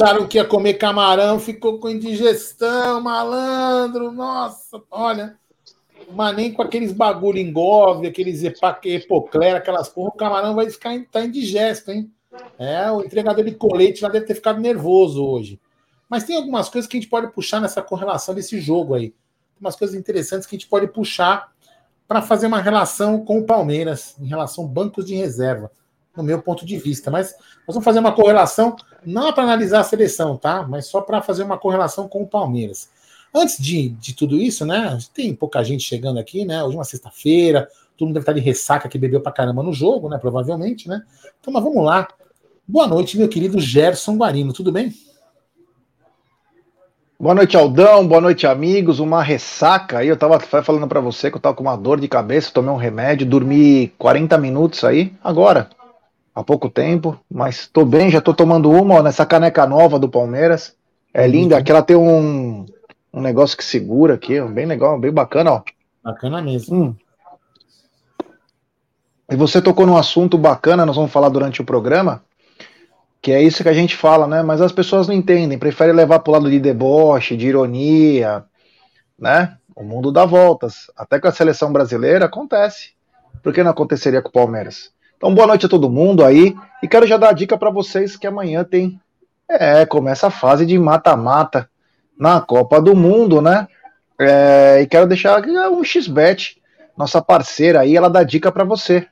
Acharam que ia comer camarão, ficou com indigestão, malandro. Nossa, olha. Mas nem com aqueles bagulho engove, aqueles epoclera, aquelas porra, o camarão vai ficar tá indigesto, hein? É, o entregador de colete já deve ter ficado nervoso hoje. Mas tem algumas coisas que a gente pode puxar nessa correlação desse jogo aí. Umas coisas interessantes que a gente pode puxar para fazer uma relação com o Palmeiras, em relação a bancos de reserva, no meu ponto de vista. Mas nós vamos fazer uma correlação, não é para analisar a seleção, tá? Mas só para fazer uma correlação com o Palmeiras. Antes de, de tudo isso, né? Tem pouca gente chegando aqui, né? Hoje é uma sexta-feira, todo mundo deve estar de ressaca que bebeu pra caramba no jogo, né? Provavelmente, né? Então, mas vamos lá. Boa noite, meu querido Gerson Guarino, tudo bem? Boa noite, Aldão. Boa noite, amigos. Uma ressaca aí. Eu tava falando para você que eu tava com uma dor de cabeça, tomei um remédio, dormi 40 minutos aí, agora, há pouco tempo, mas tô bem, já tô tomando uma ó, nessa caneca nova do Palmeiras. É linda, aqui ela tem um, um negócio que segura aqui, bem legal, bem bacana, ó. Bacana mesmo. Hum. E você tocou num assunto bacana, nós vamos falar durante o programa, que é isso que a gente fala, né? Mas as pessoas não entendem, preferem levar para o lado de deboche, de ironia, né? O mundo dá voltas. Até com a seleção brasileira acontece. Por que não aconteceria com o Palmeiras? Então, boa noite a todo mundo aí. E quero já dar a dica para vocês que amanhã tem. É, começa a fase de mata-mata na Copa do Mundo, né? É, e quero deixar aqui um xbet, nossa parceira aí, ela dá dica para você.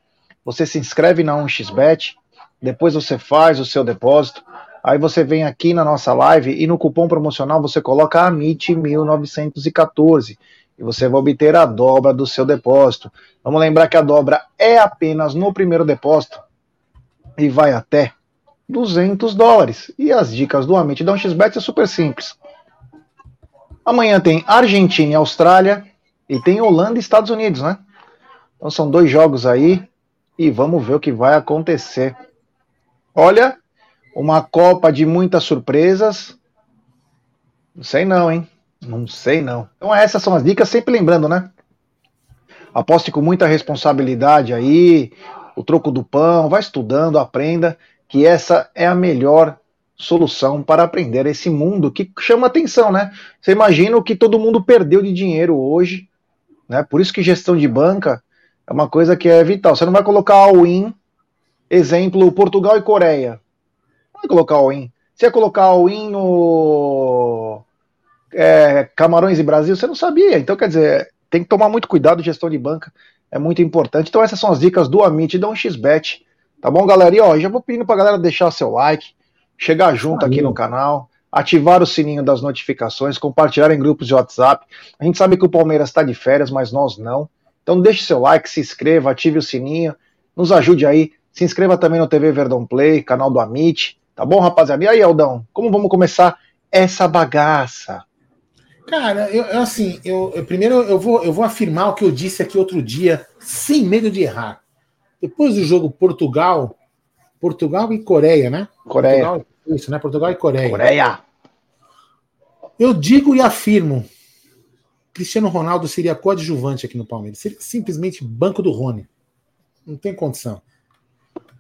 Você se inscreve na 1xbet, depois você faz o seu depósito, aí você vem aqui na nossa live e no cupom promocional você coloca AMIT 1914 e você vai obter a dobra do seu depósito. Vamos lembrar que a dobra é apenas no primeiro depósito e vai até 200 dólares. E as dicas do Amit da 1xBet é super simples. Amanhã tem Argentina e Austrália e tem Holanda e Estados Unidos, né? Então são dois jogos aí e vamos ver o que vai acontecer. Olha, uma Copa de muitas surpresas. Não sei não, hein? Não sei não. Então essas são as dicas, sempre lembrando, né? Aposte com muita responsabilidade aí, o troco do pão, vai estudando, aprenda, que essa é a melhor solução para aprender esse mundo que chama atenção, né? Você imagina o que todo mundo perdeu de dinheiro hoje, né? Por isso que gestão de banca é uma coisa que é vital. Você não vai colocar all-in Exemplo, Portugal e Coreia. Não vai colocar all-in. Você ia colocar all-in no é, Camarões e Brasil, você não sabia. Então, quer dizer, tem que tomar muito cuidado, gestão de banca é muito importante. Então, essas são as dicas do Amit e da 1xBet. Tá bom, galera? E ó, já vou pedindo pra galera deixar seu like, chegar junto aqui no canal, ativar o sininho das notificações, compartilhar em grupos de WhatsApp. A gente sabe que o Palmeiras está de férias, mas nós não. Então deixe seu like, se inscreva, ative o sininho, nos ajude aí se inscreva também no TV Verdão Play, canal do Amit. Tá bom, rapaziada? E aí, Aldão, como vamos começar essa bagaça? Cara, eu, eu assim, eu, eu, primeiro eu vou, eu vou afirmar o que eu disse aqui outro dia, sem medo de errar. Depois do jogo Portugal, Portugal e Coreia, né? Coreia. Portugal, isso, né? Portugal e Coreia. Coreia. Eu digo e afirmo, Cristiano Ronaldo seria coadjuvante aqui no Palmeiras. Seria simplesmente banco do Rony. Não tem condição.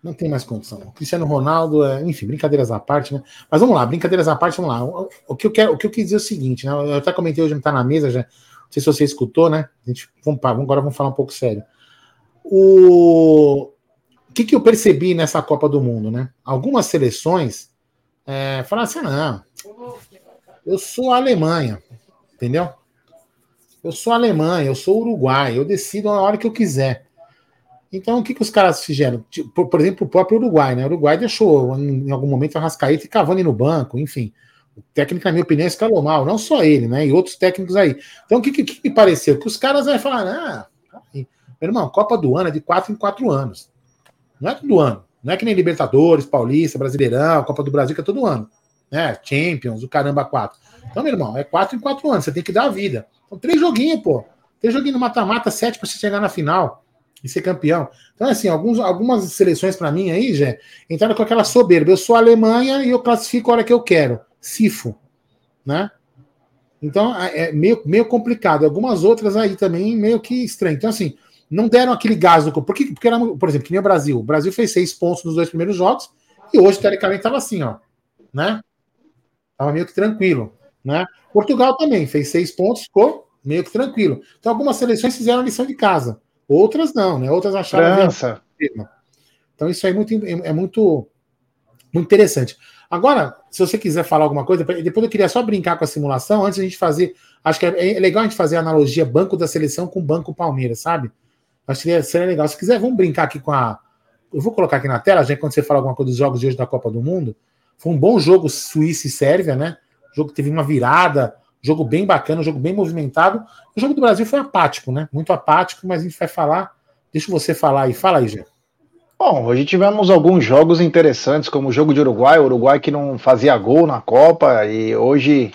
Não tem mais condição. O Cristiano Ronaldo, é, enfim, brincadeiras à parte, né? Mas vamos lá, brincadeiras à parte, vamos lá. O, que eu quero, o que eu quis dizer é o seguinte, né? Eu até comentei hoje, não tá na mesa já. Não sei se você escutou, né? A gente, vamos, agora vamos falar um pouco sério. O, o que, que eu percebi nessa Copa do Mundo, né? Algumas seleções é, falaram assim: não, eu sou a Alemanha, entendeu? Eu sou a Alemanha, eu sou Uruguai, eu decido a hora que eu quiser. Então, o que, que os caras fizeram? Por, por, exemplo, o próprio Uruguai, né? O Uruguai deixou em, algum momento a Rascaíta e Cavani no banco, enfim. O técnico, na minha opinião, escalou mal, não só ele, né? E outros técnicos aí. Então, o que, que, que me pareceu? Que os caras vão falar, ah, meu irmão, Copa do Ano é de quatro em quatro anos. Não é todo ano. Não é que nem Libertadores, Paulista, Brasileirão, Copa do Brasil, que é todo ano. Né? Champions, o caramba, quatro. Então, meu irmão, é quatro em quatro anos. Você tem que dar a vida. Então, três joguinhos, pô. Três joguinhos no mata-mata, sete para você chegar na final e ser campeão. Então, assim, alguns, algumas seleções para mim aí, já entraram com aquela soberba. Eu sou Alemanha e eu classifico a hora que eu quero. Sifo. Né? Então, é, meio, meio complicado. Algumas outras aí também meio que estranho. Então, assim, não deram aquele gás no. Por, que, porque era, por exemplo, que nem o Brasil. O Brasil fez seis pontos nos dois primeiros jogos E hoje, teoricamente, estava assim, ó. Né? Estava meio que tranquilo. Né? Portugal também fez seis pontos, ficou meio que tranquilo. Então, algumas seleções fizeram a lição de casa, outras não, né? Outras acharam. França. Então, isso aí é muito, é muito, muito interessante. Agora, se você quiser falar alguma coisa, depois eu queria só brincar com a simulação, antes a gente fazer. Acho que é, é legal a gente fazer a analogia banco da seleção com banco Palmeiras, sabe? Acho que seria legal. Se quiser, vamos brincar aqui com a. Eu vou colocar aqui na tela, já quando você fala alguma coisa dos jogos de hoje da Copa do Mundo. Foi um bom jogo Suíça e Sérvia, né? O jogo teve uma virada, jogo bem bacana, jogo bem movimentado. O jogo do Brasil foi apático, né? Muito apático, mas a gente vai falar. Deixa você falar aí. Fala aí, Gê. Bom, hoje tivemos alguns jogos interessantes, como o jogo de Uruguai, o Uruguai que não fazia gol na Copa e hoje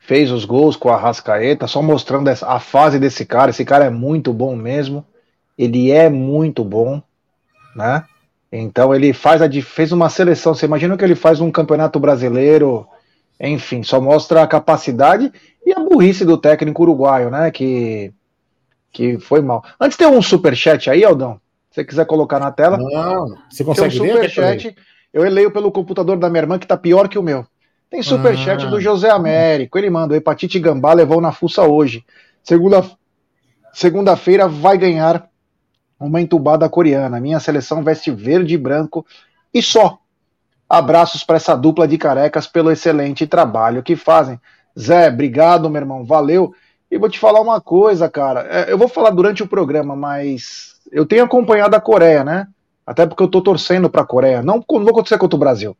fez os gols com a Rascaeta, só mostrando a fase desse cara. Esse cara é muito bom mesmo. Ele é muito bom, né? Então ele faz a, fez uma seleção. Você imagina que ele faz um campeonato brasileiro, enfim, só mostra a capacidade e a burrice do técnico uruguaio, né? Que, que foi mal. Antes tem um super chat aí, Aldão. Se você quiser colocar na tela. Não, você consegue tem um superchat. Eu leio pelo computador da minha irmã que tá pior que o meu. Tem superchat ah. do José Américo. Ele manda: o Hepatite Gambá levou na fuça hoje. Segunda, segunda-feira vai ganhar uma entubada coreana. Minha seleção veste verde e branco e só. Abraços para essa dupla de carecas pelo excelente trabalho que fazem. Zé, obrigado, meu irmão. Valeu. E vou te falar uma coisa, cara. É, eu vou falar durante o programa, mas eu tenho acompanhado a Coreia, né? Até porque eu tô torcendo pra Coreia. Não, não vou acontecer contra o Brasil.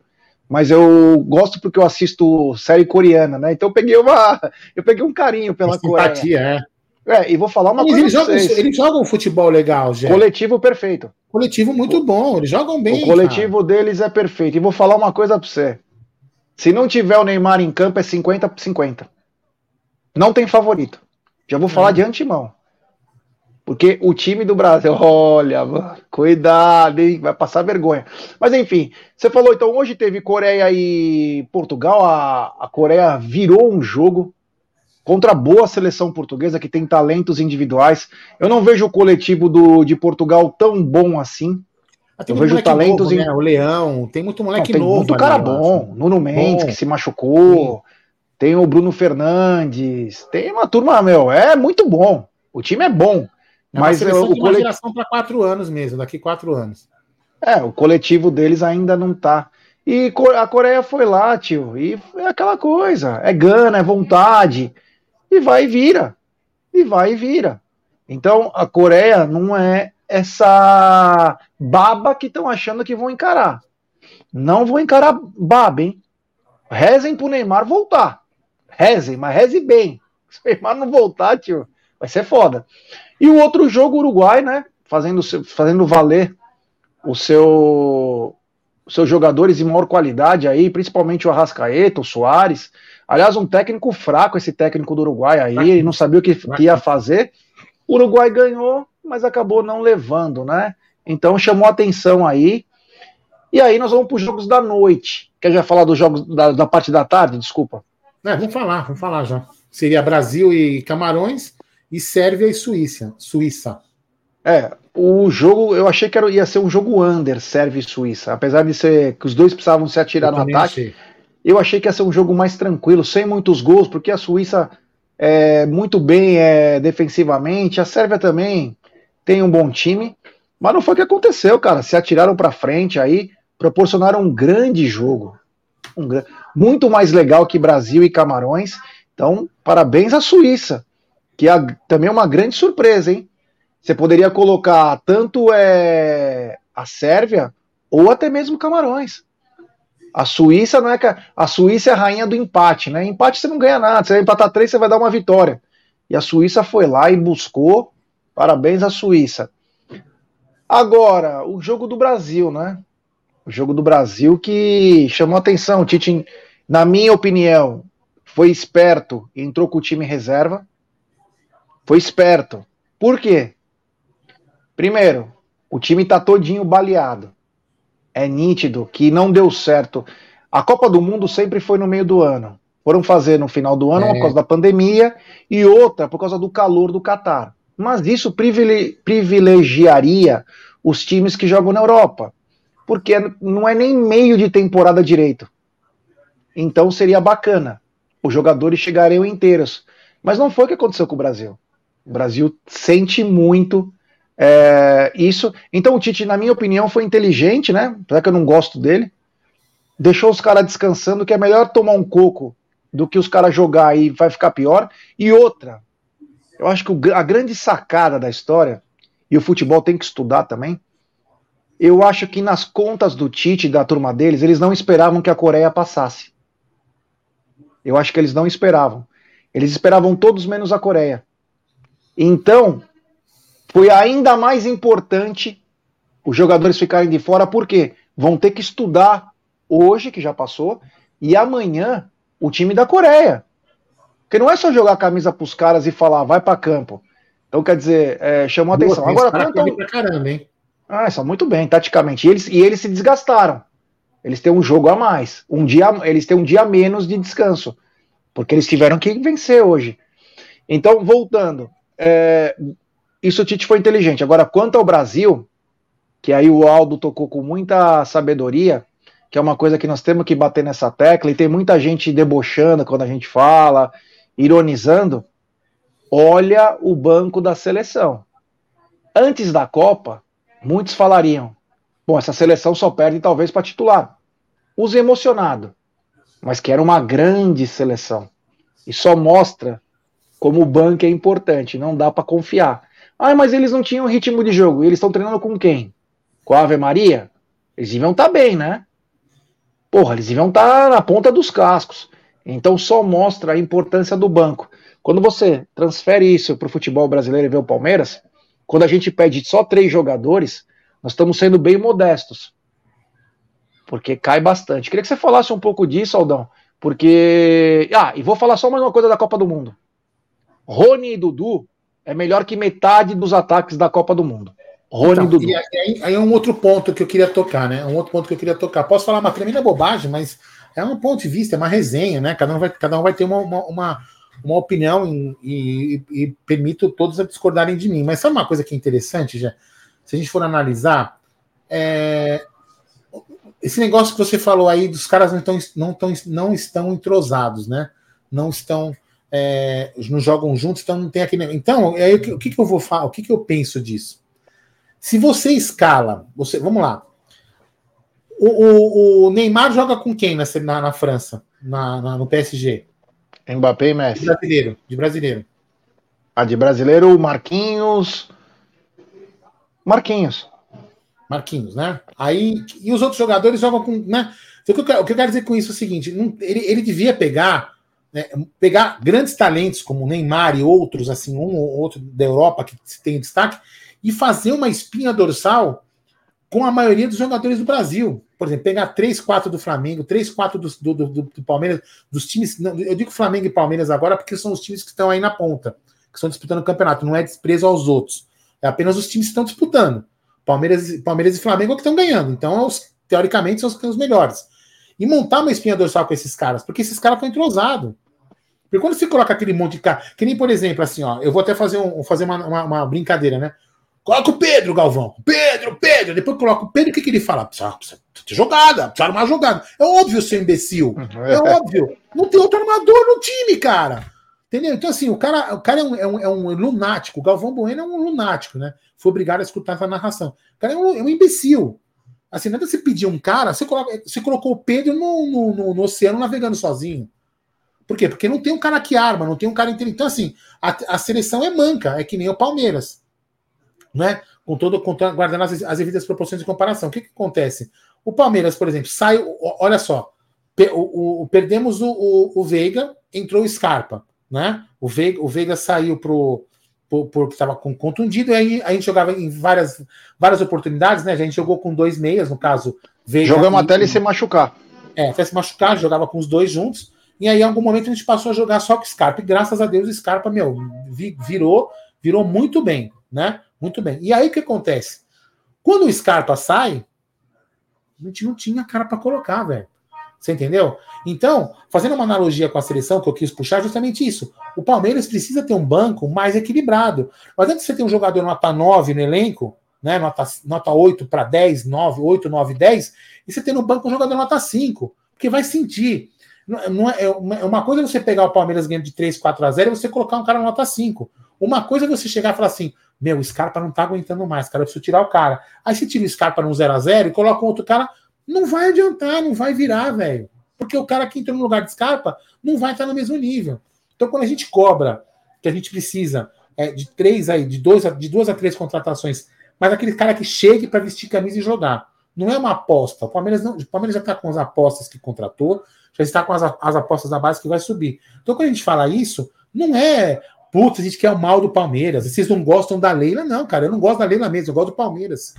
Mas eu gosto porque eu assisto série coreana, né? Então eu peguei uma. Eu peguei um carinho pela Coreia. É. é, e vou falar uma Mas coisa. Eles jogam, eles jogam futebol legal, gente. Coletivo perfeito. Coletivo muito bom, eles jogam bem. O coletivo cara. deles é perfeito. E vou falar uma coisa pra você. Se não tiver o Neymar em campo, é 50 por 50. Não tem favorito. Já vou falar é. de antemão. Porque o time do Brasil, olha, cuidado, hein? vai passar vergonha. Mas enfim, você falou, então hoje teve Coreia e Portugal. A, a Coreia virou um jogo contra a boa seleção portuguesa que tem talentos individuais. Eu não vejo o coletivo do, de Portugal tão bom assim. Ah, eu vejo talentos novo, em... né? O Leão, tem muito moleque não, tem novo. Muito cara bom. Nuno Mendes, bom. que se machucou. Sim. Tem o Bruno Fernandes. Tem uma turma, meu, é muito bom. O time é bom. É mas é, o coletivo geração para quatro anos mesmo, daqui quatro anos. É, o coletivo deles ainda não tá. E a Coreia foi lá, tio, e é aquela coisa, é gana, é vontade, e vai e vira, e vai e vira. Então a Coreia não é essa baba que estão achando que vão encarar. Não vão encarar baba, hein? Rezem pro Neymar voltar. Rezem, mas rezem bem. Se o Neymar não voltar, tio, vai ser foda. E o outro jogo, Uruguai, né? Fazendo, fazendo valer o seu, os seus jogadores de maior qualidade aí, principalmente o Arrascaeta, o Soares. Aliás, um técnico fraco, esse técnico do Uruguai aí, ele não sabia o que, que ia fazer. O Uruguai ganhou, mas acabou não levando, né? Então chamou atenção aí. E aí nós vamos para os jogos da noite. Quer já falar dos jogos da, da parte da tarde? Desculpa. É, vamos falar, vamos falar já. Seria Brasil e Camarões e Sérvia e Suíça. Suíça. É, o jogo, eu achei que era, ia ser um jogo under, Sérvia e Suíça. Apesar de ser que os dois precisavam se atirar eu no ataque, achei. Eu achei que ia ser um jogo mais tranquilo, sem muitos gols, porque a Suíça é muito bem é, defensivamente, a Sérvia também tem um bom time, mas não foi o que aconteceu, cara. Se atiraram para frente aí, proporcionaram um grande jogo. Um, muito mais legal que Brasil e Camarões. Então, parabéns à Suíça que é também é uma grande surpresa, hein? Você poderia colocar tanto é, a Sérvia ou até mesmo Camarões. A Suíça não é a Suíça é a rainha do empate, né? Empate você não ganha nada, você vai empatar três, você vai dar uma vitória. E a Suíça foi lá e buscou. Parabéns à Suíça. Agora, o jogo do Brasil, né? O jogo do Brasil que chamou atenção. O Tite, na minha opinião, foi esperto, entrou com o time reserva foi esperto. Por quê? Primeiro, o time tá todinho baleado. É nítido que não deu certo. A Copa do Mundo sempre foi no meio do ano. Foram fazer no final do ano, é. por causa da pandemia, e outra por causa do calor do Catar. Mas isso privilegiaria os times que jogam na Europa. porque não é nem meio de temporada direito. Então seria bacana. Os jogadores chegariam inteiros. Mas não foi o que aconteceu com o Brasil. O Brasil sente muito é, isso. Então o Tite, na minha opinião, foi inteligente, né? Apesar que eu não gosto dele. Deixou os caras descansando, que é melhor tomar um coco do que os caras jogar e vai ficar pior. E outra, eu acho que a grande sacada da história, e o futebol tem que estudar também, eu acho que nas contas do Tite da turma deles, eles não esperavam que a Coreia passasse. Eu acho que eles não esperavam. Eles esperavam todos menos a Coreia. Então, foi ainda mais importante os jogadores ficarem de fora, porque vão ter que estudar hoje, que já passou, e amanhã o time da Coreia. Porque não é só jogar a camisa para os caras e falar, vai para campo. Então, quer dizer, é, chamou Boa, atenção. Agora, quanto pra caramba, hein? Ah, são muito bem, taticamente. E eles, e eles se desgastaram. Eles têm um jogo a mais. Um dia, eles têm um dia a menos de descanso. Porque eles tiveram que vencer hoje. Então, voltando. É, isso o Tite foi inteligente. Agora, quanto ao Brasil, que aí o Aldo tocou com muita sabedoria, que é uma coisa que nós temos que bater nessa tecla, e tem muita gente debochando quando a gente fala, ironizando. Olha o banco da seleção. Antes da Copa, muitos falariam: bom, essa seleção só perde talvez para titular. Os emocionado, mas que era uma grande seleção. E só mostra como o banco é importante, não dá para confiar. Ah, mas eles não tinham ritmo de jogo. Eles estão treinando com quem? Com a Ave Maria? Eles deviam estar tá bem, né? Porra, eles deviam estar tá na ponta dos cascos. Então só mostra a importância do banco. Quando você transfere isso para o futebol brasileiro e vê o Palmeiras, quando a gente pede só três jogadores, nós estamos sendo bem modestos. Porque cai bastante. Queria que você falasse um pouco disso, Aldão. Porque. Ah, e vou falar só mais uma coisa da Copa do Mundo. Rony e Dudu é melhor que metade dos ataques da Copa do Mundo. Rony então. E aí, aí, é um outro ponto que eu queria tocar, né? Um outro ponto que eu queria tocar. Posso falar uma tremenda bobagem, mas é um ponto de vista, é uma resenha, né? Cada um vai, cada um vai ter uma, uma, uma, uma opinião e, e, e, permito todos a discordarem de mim. Mas sabe uma coisa que é interessante, já? Se a gente for analisar, é... esse negócio que você falou aí dos caras não, estão, não, estão, não estão entrosados, né? Não estão é, não jogam juntos, então não tem aquele. Então, aí, o, que, que eu vou falar? O que, que eu penso disso? Se você escala, você, vamos lá. O, o, o Neymar joga com quem na, na, na França, na, na, no PSG? Mbappé e Messi. De brasileiro, de brasileiro. Ah, de brasileiro, Marquinhos. Marquinhos. Marquinhos, né? Aí, e os outros jogadores jogam com. Né? Então, o, que eu, o que eu quero dizer com isso é o seguinte: não, ele, ele devia pegar né, pegar grandes talentos como Neymar e outros, assim, um ou outro da Europa que tem destaque, e fazer uma espinha dorsal com a maioria dos jogadores do Brasil. Por exemplo, pegar 3, 4 do Flamengo, 3, 4 do, do, do, do Palmeiras, dos times. Eu digo Flamengo e Palmeiras agora porque são os times que estão aí na ponta, que estão disputando o campeonato, não é desprezo aos outros. É apenas os times que estão disputando. Palmeiras, Palmeiras e Flamengo é que estão ganhando. Então, os, teoricamente, são os, os melhores. E montar uma espinha dorsal com esses caras, porque esses caras estão entrosados. Porque quando você coloca aquele monte de cara, que nem, por exemplo, assim, ó, eu vou até fazer, um, fazer uma, uma, uma brincadeira, né? Coloca o Pedro, Galvão. Pedro, Pedro. Depois coloca o Pedro, o que, que ele fala? Precisa, precisa ter jogada, precisa armar jogada. É óbvio, seu imbecil. É óbvio. Não tem outro armador no time, cara. Entendeu? Então, assim, o cara, o cara é, um, é, um, é um lunático. O Galvão Bueno é um lunático, né? Foi obrigado a escutar essa narração. O cara é um, é um imbecil. Assim, nada você pedir um cara, você, coloca, você colocou o Pedro no, no, no, no oceano navegando sozinho. Por quê? Porque não tem um cara que arma, não tem um cara inteligente. Então, assim, a, a seleção é manca, é que nem o Palmeiras. Né? Com todo, com, guardando as, as devidas proporções de comparação. O que, que acontece? O Palmeiras, por exemplo, sai. Olha só, o, o, perdemos o, o, o, Veiga, entrou o Scarpa. Né? O, Veiga, o Veiga saiu pro. Porque estava contundido, e aí a gente jogava em várias, várias oportunidades, né? A gente jogou com dois meias, no caso, Veiga. Jogamos até ele se machucar. É, até se machucar, jogava com os dois juntos. E aí, em algum momento, a gente passou a jogar só com Scarpa. E graças a Deus, Scarpa, meu, virou, virou muito bem, né? Muito bem. E aí, o que acontece? Quando o Scarpa sai, a gente não tinha cara para colocar, velho. Você entendeu? Então, fazendo uma analogia com a seleção que eu quis puxar, justamente isso. O Palmeiras precisa ter um banco mais equilibrado. Mas antes de você ter um jogador nota 9 no elenco, né, nota, nota 8 para 10, 9, 8, 9, 10, e você tem no banco um jogador nota 5, porque vai sentir. Não é, é, é uma coisa você pegar o Palmeiras ganhando de 3, 4 a 0 e você colocar um cara nota 5. Uma coisa é você chegar e falar assim: meu, o Scarpa não tá aguentando mais, cara, eu preciso tirar o cara. Aí você tira o Scarpa no 0 a 0 e coloca um outro cara, não vai adiantar, não vai virar, velho. Porque o cara que entrou no lugar de Scarpa não vai estar no mesmo nível. Então, quando a gente cobra que a gente precisa é, de três aí, de, dois, de duas a três contratações, mas aquele cara que chegue para vestir camisa e jogar. Não é uma aposta. O Palmeiras, não, o Palmeiras já está com as apostas que contratou, já está com as, as apostas da base que vai subir. Então, quando a gente fala isso, não é Putz, a gente quer o mal do Palmeiras. Vocês não gostam da Leila? Não, cara, eu não gosto da Leila mesmo, eu gosto do Palmeiras.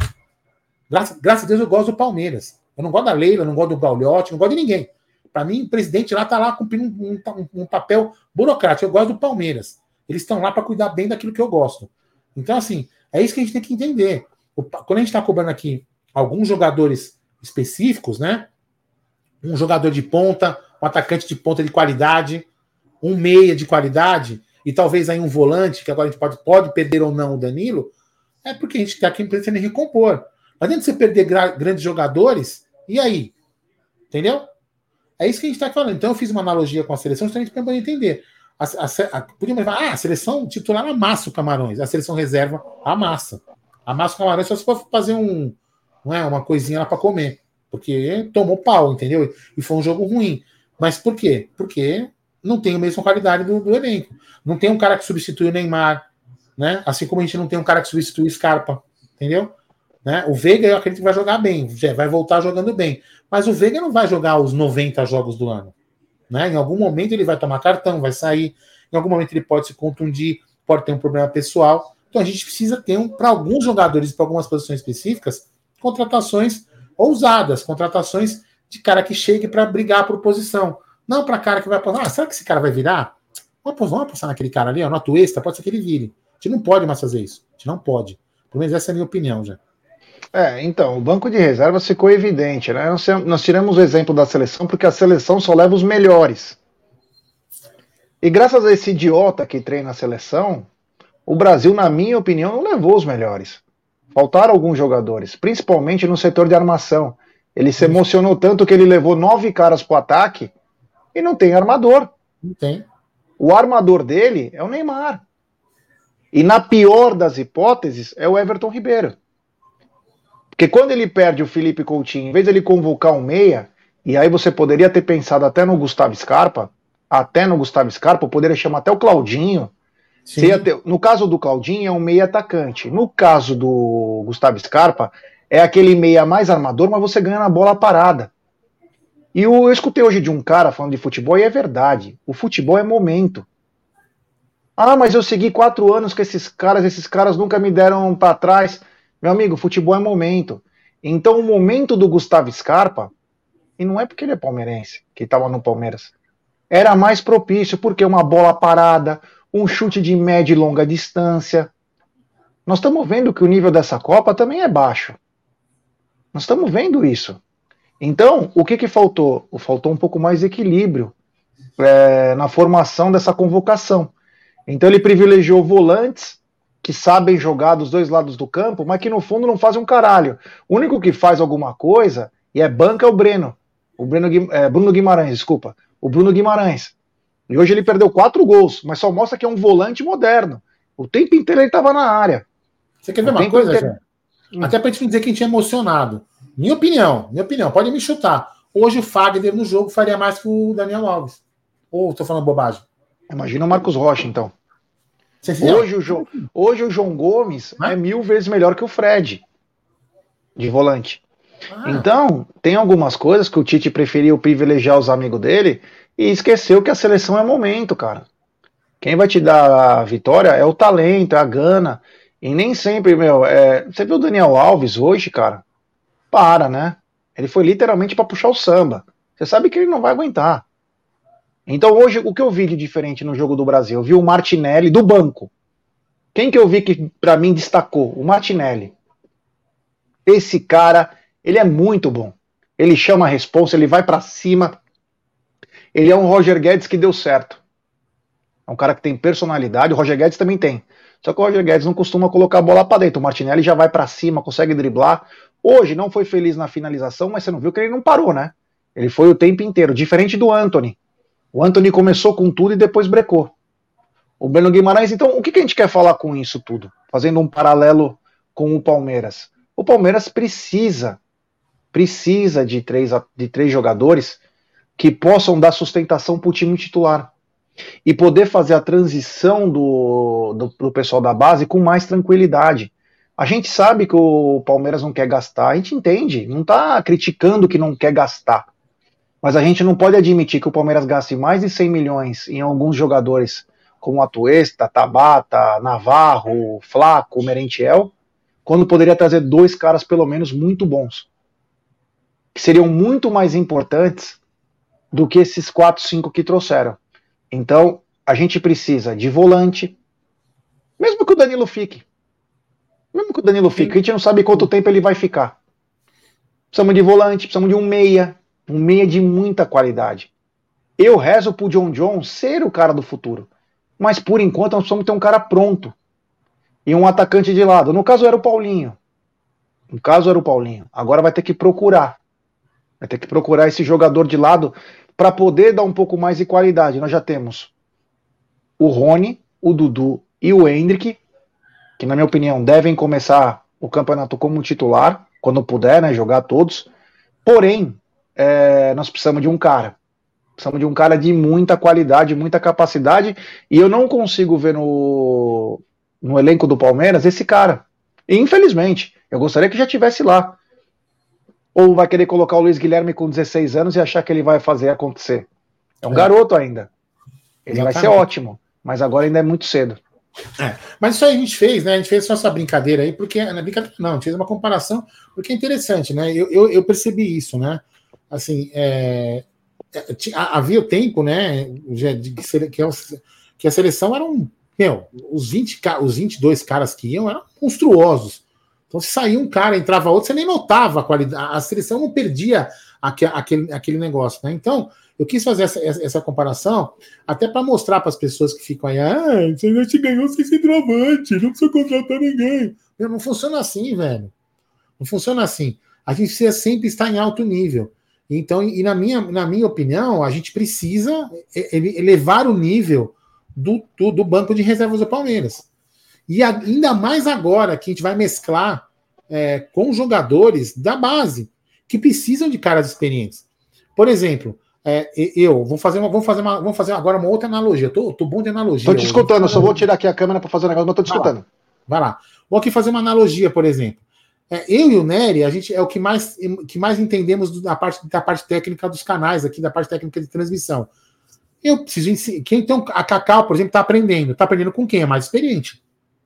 Graças, graças a Deus eu gosto do Palmeiras. Eu não gosto da Leila, não gosto do Gauliotti, não gosto de ninguém. Para mim, o presidente lá tá lá cumprindo um, um, um papel burocrático. Eu gosto do Palmeiras. Eles estão lá para cuidar bem daquilo que eu gosto. Então, assim, é isso que a gente tem que entender. Quando a gente está cobrando aqui alguns jogadores específicos, né? Um jogador de ponta, um atacante de ponta de qualidade, um meia de qualidade, e talvez aí um volante, que agora a gente pode, pode perder ou não o Danilo, é porque a gente está aqui em recompor. Mas dentro de você perder grandes jogadores, e aí? Entendeu? É isso que a gente está falando. Então eu fiz uma analogia com a seleção justamente para entender. A, a, a, podíamos falar, ah, a seleção titular amassa o Camarões, a seleção reserva amassa. Amassa o Camarões só se for fazer um, não é, uma coisinha lá para comer. Porque tomou pau, entendeu? E foi um jogo ruim. Mas por quê? Porque não tem a mesma qualidade do, do elenco. Não tem um cara que substitui o Neymar, né? Assim como a gente não tem um cara que substitui o Scarpa, entendeu? Né? O Veiga eu acredito que vai jogar bem, vai voltar jogando bem. Mas o Veiga não vai jogar os 90 jogos do ano. Né? Em algum momento ele vai tomar cartão, vai sair. Em algum momento ele pode se contundir, pode ter um problema pessoal. Então a gente precisa ter, um, para alguns jogadores, para algumas posições específicas, contratações ousadas, contratações de cara que chegue para brigar por posição. Não para cara que vai passar. Ah, será que esse cara vai virar? Vamos, vamos passar naquele cara ali, ó, no Atuesta, pode ser que ele vire. A gente não pode mais fazer isso. A gente não pode. Pelo menos essa é a minha opinião já. É, então, o banco de reservas ficou evidente, né? Nós, nós tiramos o exemplo da seleção porque a seleção só leva os melhores. E graças a esse idiota que treina a seleção, o Brasil, na minha opinião, não levou os melhores. Faltaram alguns jogadores, principalmente no setor de armação. Ele se emocionou tanto que ele levou nove caras para o ataque e não tem armador. Não tem. O armador dele é o Neymar. E na pior das hipóteses, é o Everton Ribeiro. Porque quando ele perde o Felipe Coutinho, em vez de ele convocar um meia, e aí você poderia ter pensado até no Gustavo Scarpa, até no Gustavo Scarpa, poderia chamar até o Claudinho. Ter, no caso do Claudinho, é um meia atacante. No caso do Gustavo Scarpa, é aquele meia mais armador, mas você ganha na bola parada. E eu escutei hoje de um cara falando de futebol e é verdade. O futebol é momento. Ah, mas eu segui quatro anos com esses caras, esses caras nunca me deram para trás. Meu amigo, futebol é momento. Então, o momento do Gustavo Scarpa, e não é porque ele é palmeirense, que estava no Palmeiras, era mais propício, porque uma bola parada, um chute de média e longa distância. Nós estamos vendo que o nível dessa Copa também é baixo. Nós estamos vendo isso. Então, o que, que faltou? Faltou um pouco mais de equilíbrio é, na formação dessa convocação. Então, ele privilegiou volantes que sabem jogar dos dois lados do campo, mas que no fundo não fazem um caralho. O único que faz alguma coisa e é banca é o Breno. O Breno, é, Bruno Guimarães, desculpa. O Bruno Guimarães. E hoje ele perdeu quatro gols, mas só mostra que é um volante moderno. O tempo inteiro ele estava na área. Você quer ver o uma coisa, inteiro... Até para gente dizer que a gente é emocionado. Minha opinião, minha opinião, pode me chutar. Hoje o Fagner no jogo faria mais que o Daniel Alves. Ou estou falando bobagem? Imagina o Marcos Rocha, então. Hoje o, jo hoje o João Gomes ah? é mil vezes melhor que o Fred de volante. Ah. Então, tem algumas coisas que o Tite preferiu privilegiar os amigos dele e esqueceu que a seleção é momento, cara. Quem vai te dar a vitória é o talento, é a gana. E nem sempre, meu. É... Você viu o Daniel Alves hoje, cara? para, né? Ele foi literalmente para puxar o samba. Você sabe que ele não vai aguentar. Então hoje, o que eu vi de diferente no jogo do Brasil? Eu vi o Martinelli do banco. Quem que eu vi que para mim destacou? O Martinelli. Esse cara, ele é muito bom. Ele chama a responsa, ele vai para cima. Ele é um Roger Guedes que deu certo. É um cara que tem personalidade, o Roger Guedes também tem. Só que o Roger Guedes não costuma colocar a bola para dentro. O Martinelli já vai para cima, consegue driblar. Hoje não foi feliz na finalização, mas você não viu que ele não parou, né? Ele foi o tempo inteiro, diferente do Anthony. O Anthony começou com tudo e depois brecou. O Breno Guimarães, então, o que, que a gente quer falar com isso tudo? Fazendo um paralelo com o Palmeiras. O Palmeiras precisa, precisa de três, de três jogadores que possam dar sustentação para o time titular e poder fazer a transição do, do, do, pessoal da base com mais tranquilidade. A gente sabe que o Palmeiras não quer gastar, a gente entende, não está criticando que não quer gastar. Mas a gente não pode admitir que o Palmeiras gaste mais de 100 milhões em alguns jogadores como Atuesta, Tabata, Navarro, Flaco, Merentiel, quando poderia trazer dois caras pelo menos muito bons, que seriam muito mais importantes do que esses quatro, cinco que trouxeram. Então, a gente precisa de volante, mesmo que o Danilo fique. Mesmo que o Danilo fique, a gente não sabe quanto tempo ele vai ficar. Precisamos de volante, precisamos de um meia, um meia de muita qualidade. Eu rezo pro John John ser o cara do futuro. Mas por enquanto nós precisamos ter um cara pronto. E um atacante de lado. No caso era o Paulinho. No caso era o Paulinho. Agora vai ter que procurar. Vai ter que procurar esse jogador de lado para poder dar um pouco mais de qualidade. Nós já temos o Rony, o Dudu e o Hendrick, que na minha opinião devem começar o campeonato como titular, quando puder, né, jogar todos. Porém, é, nós precisamos de um cara. Precisamos de um cara de muita qualidade, muita capacidade, e eu não consigo ver no, no elenco do Palmeiras esse cara. infelizmente, eu gostaria que já tivesse lá. Ou vai querer colocar o Luiz Guilherme com 16 anos e achar que ele vai fazer acontecer? É um é. garoto ainda. Ele Exatamente. vai ser ótimo, mas agora ainda é muito cedo. É, mas isso aí a gente fez, né? A gente fez só essa brincadeira aí, porque. Não, brincadeira, não, a gente fez uma comparação, porque é interessante, né? Eu, eu, eu percebi isso, né? Assim, é, é havia o tempo, né? Que, que a seleção era um. Meu, os, 20, os 22 caras que iam eram monstruosos. Então, se saía um cara, entrava outro, você nem notava a qualidade. A seleção não perdia aquele, aquele negócio, né? Então, eu quis fazer essa, essa comparação até para mostrar para as pessoas que ficam aí, ah, você já te ganhou sem centroavante, não precisa contratar ninguém. Não funciona assim, velho. Não funciona assim. A gente precisa sempre estar em alto nível. Então, e na minha, na minha opinião, a gente precisa elevar o nível do, do, do banco de reservas do Palmeiras. E ainda mais agora que a gente vai mesclar é, com jogadores da base que precisam de caras experientes. Por exemplo, é, eu vou fazer uma, vamos fazer uma, vamos fazer agora uma outra analogia. Tô, tô bom de analogia. Tô te escutando, eu só vou tirar aqui a câmera para fazer um negócio, mas tô te escutando. Vai lá. Vou aqui fazer uma analogia, por exemplo. É, eu e o Nery, a gente é o que mais, que mais entendemos da parte, da parte técnica dos canais aqui, da parte técnica de transmissão. Eu preciso ensinar. Quem então a Cacau, por exemplo, está aprendendo. Está aprendendo com quem é mais experiente.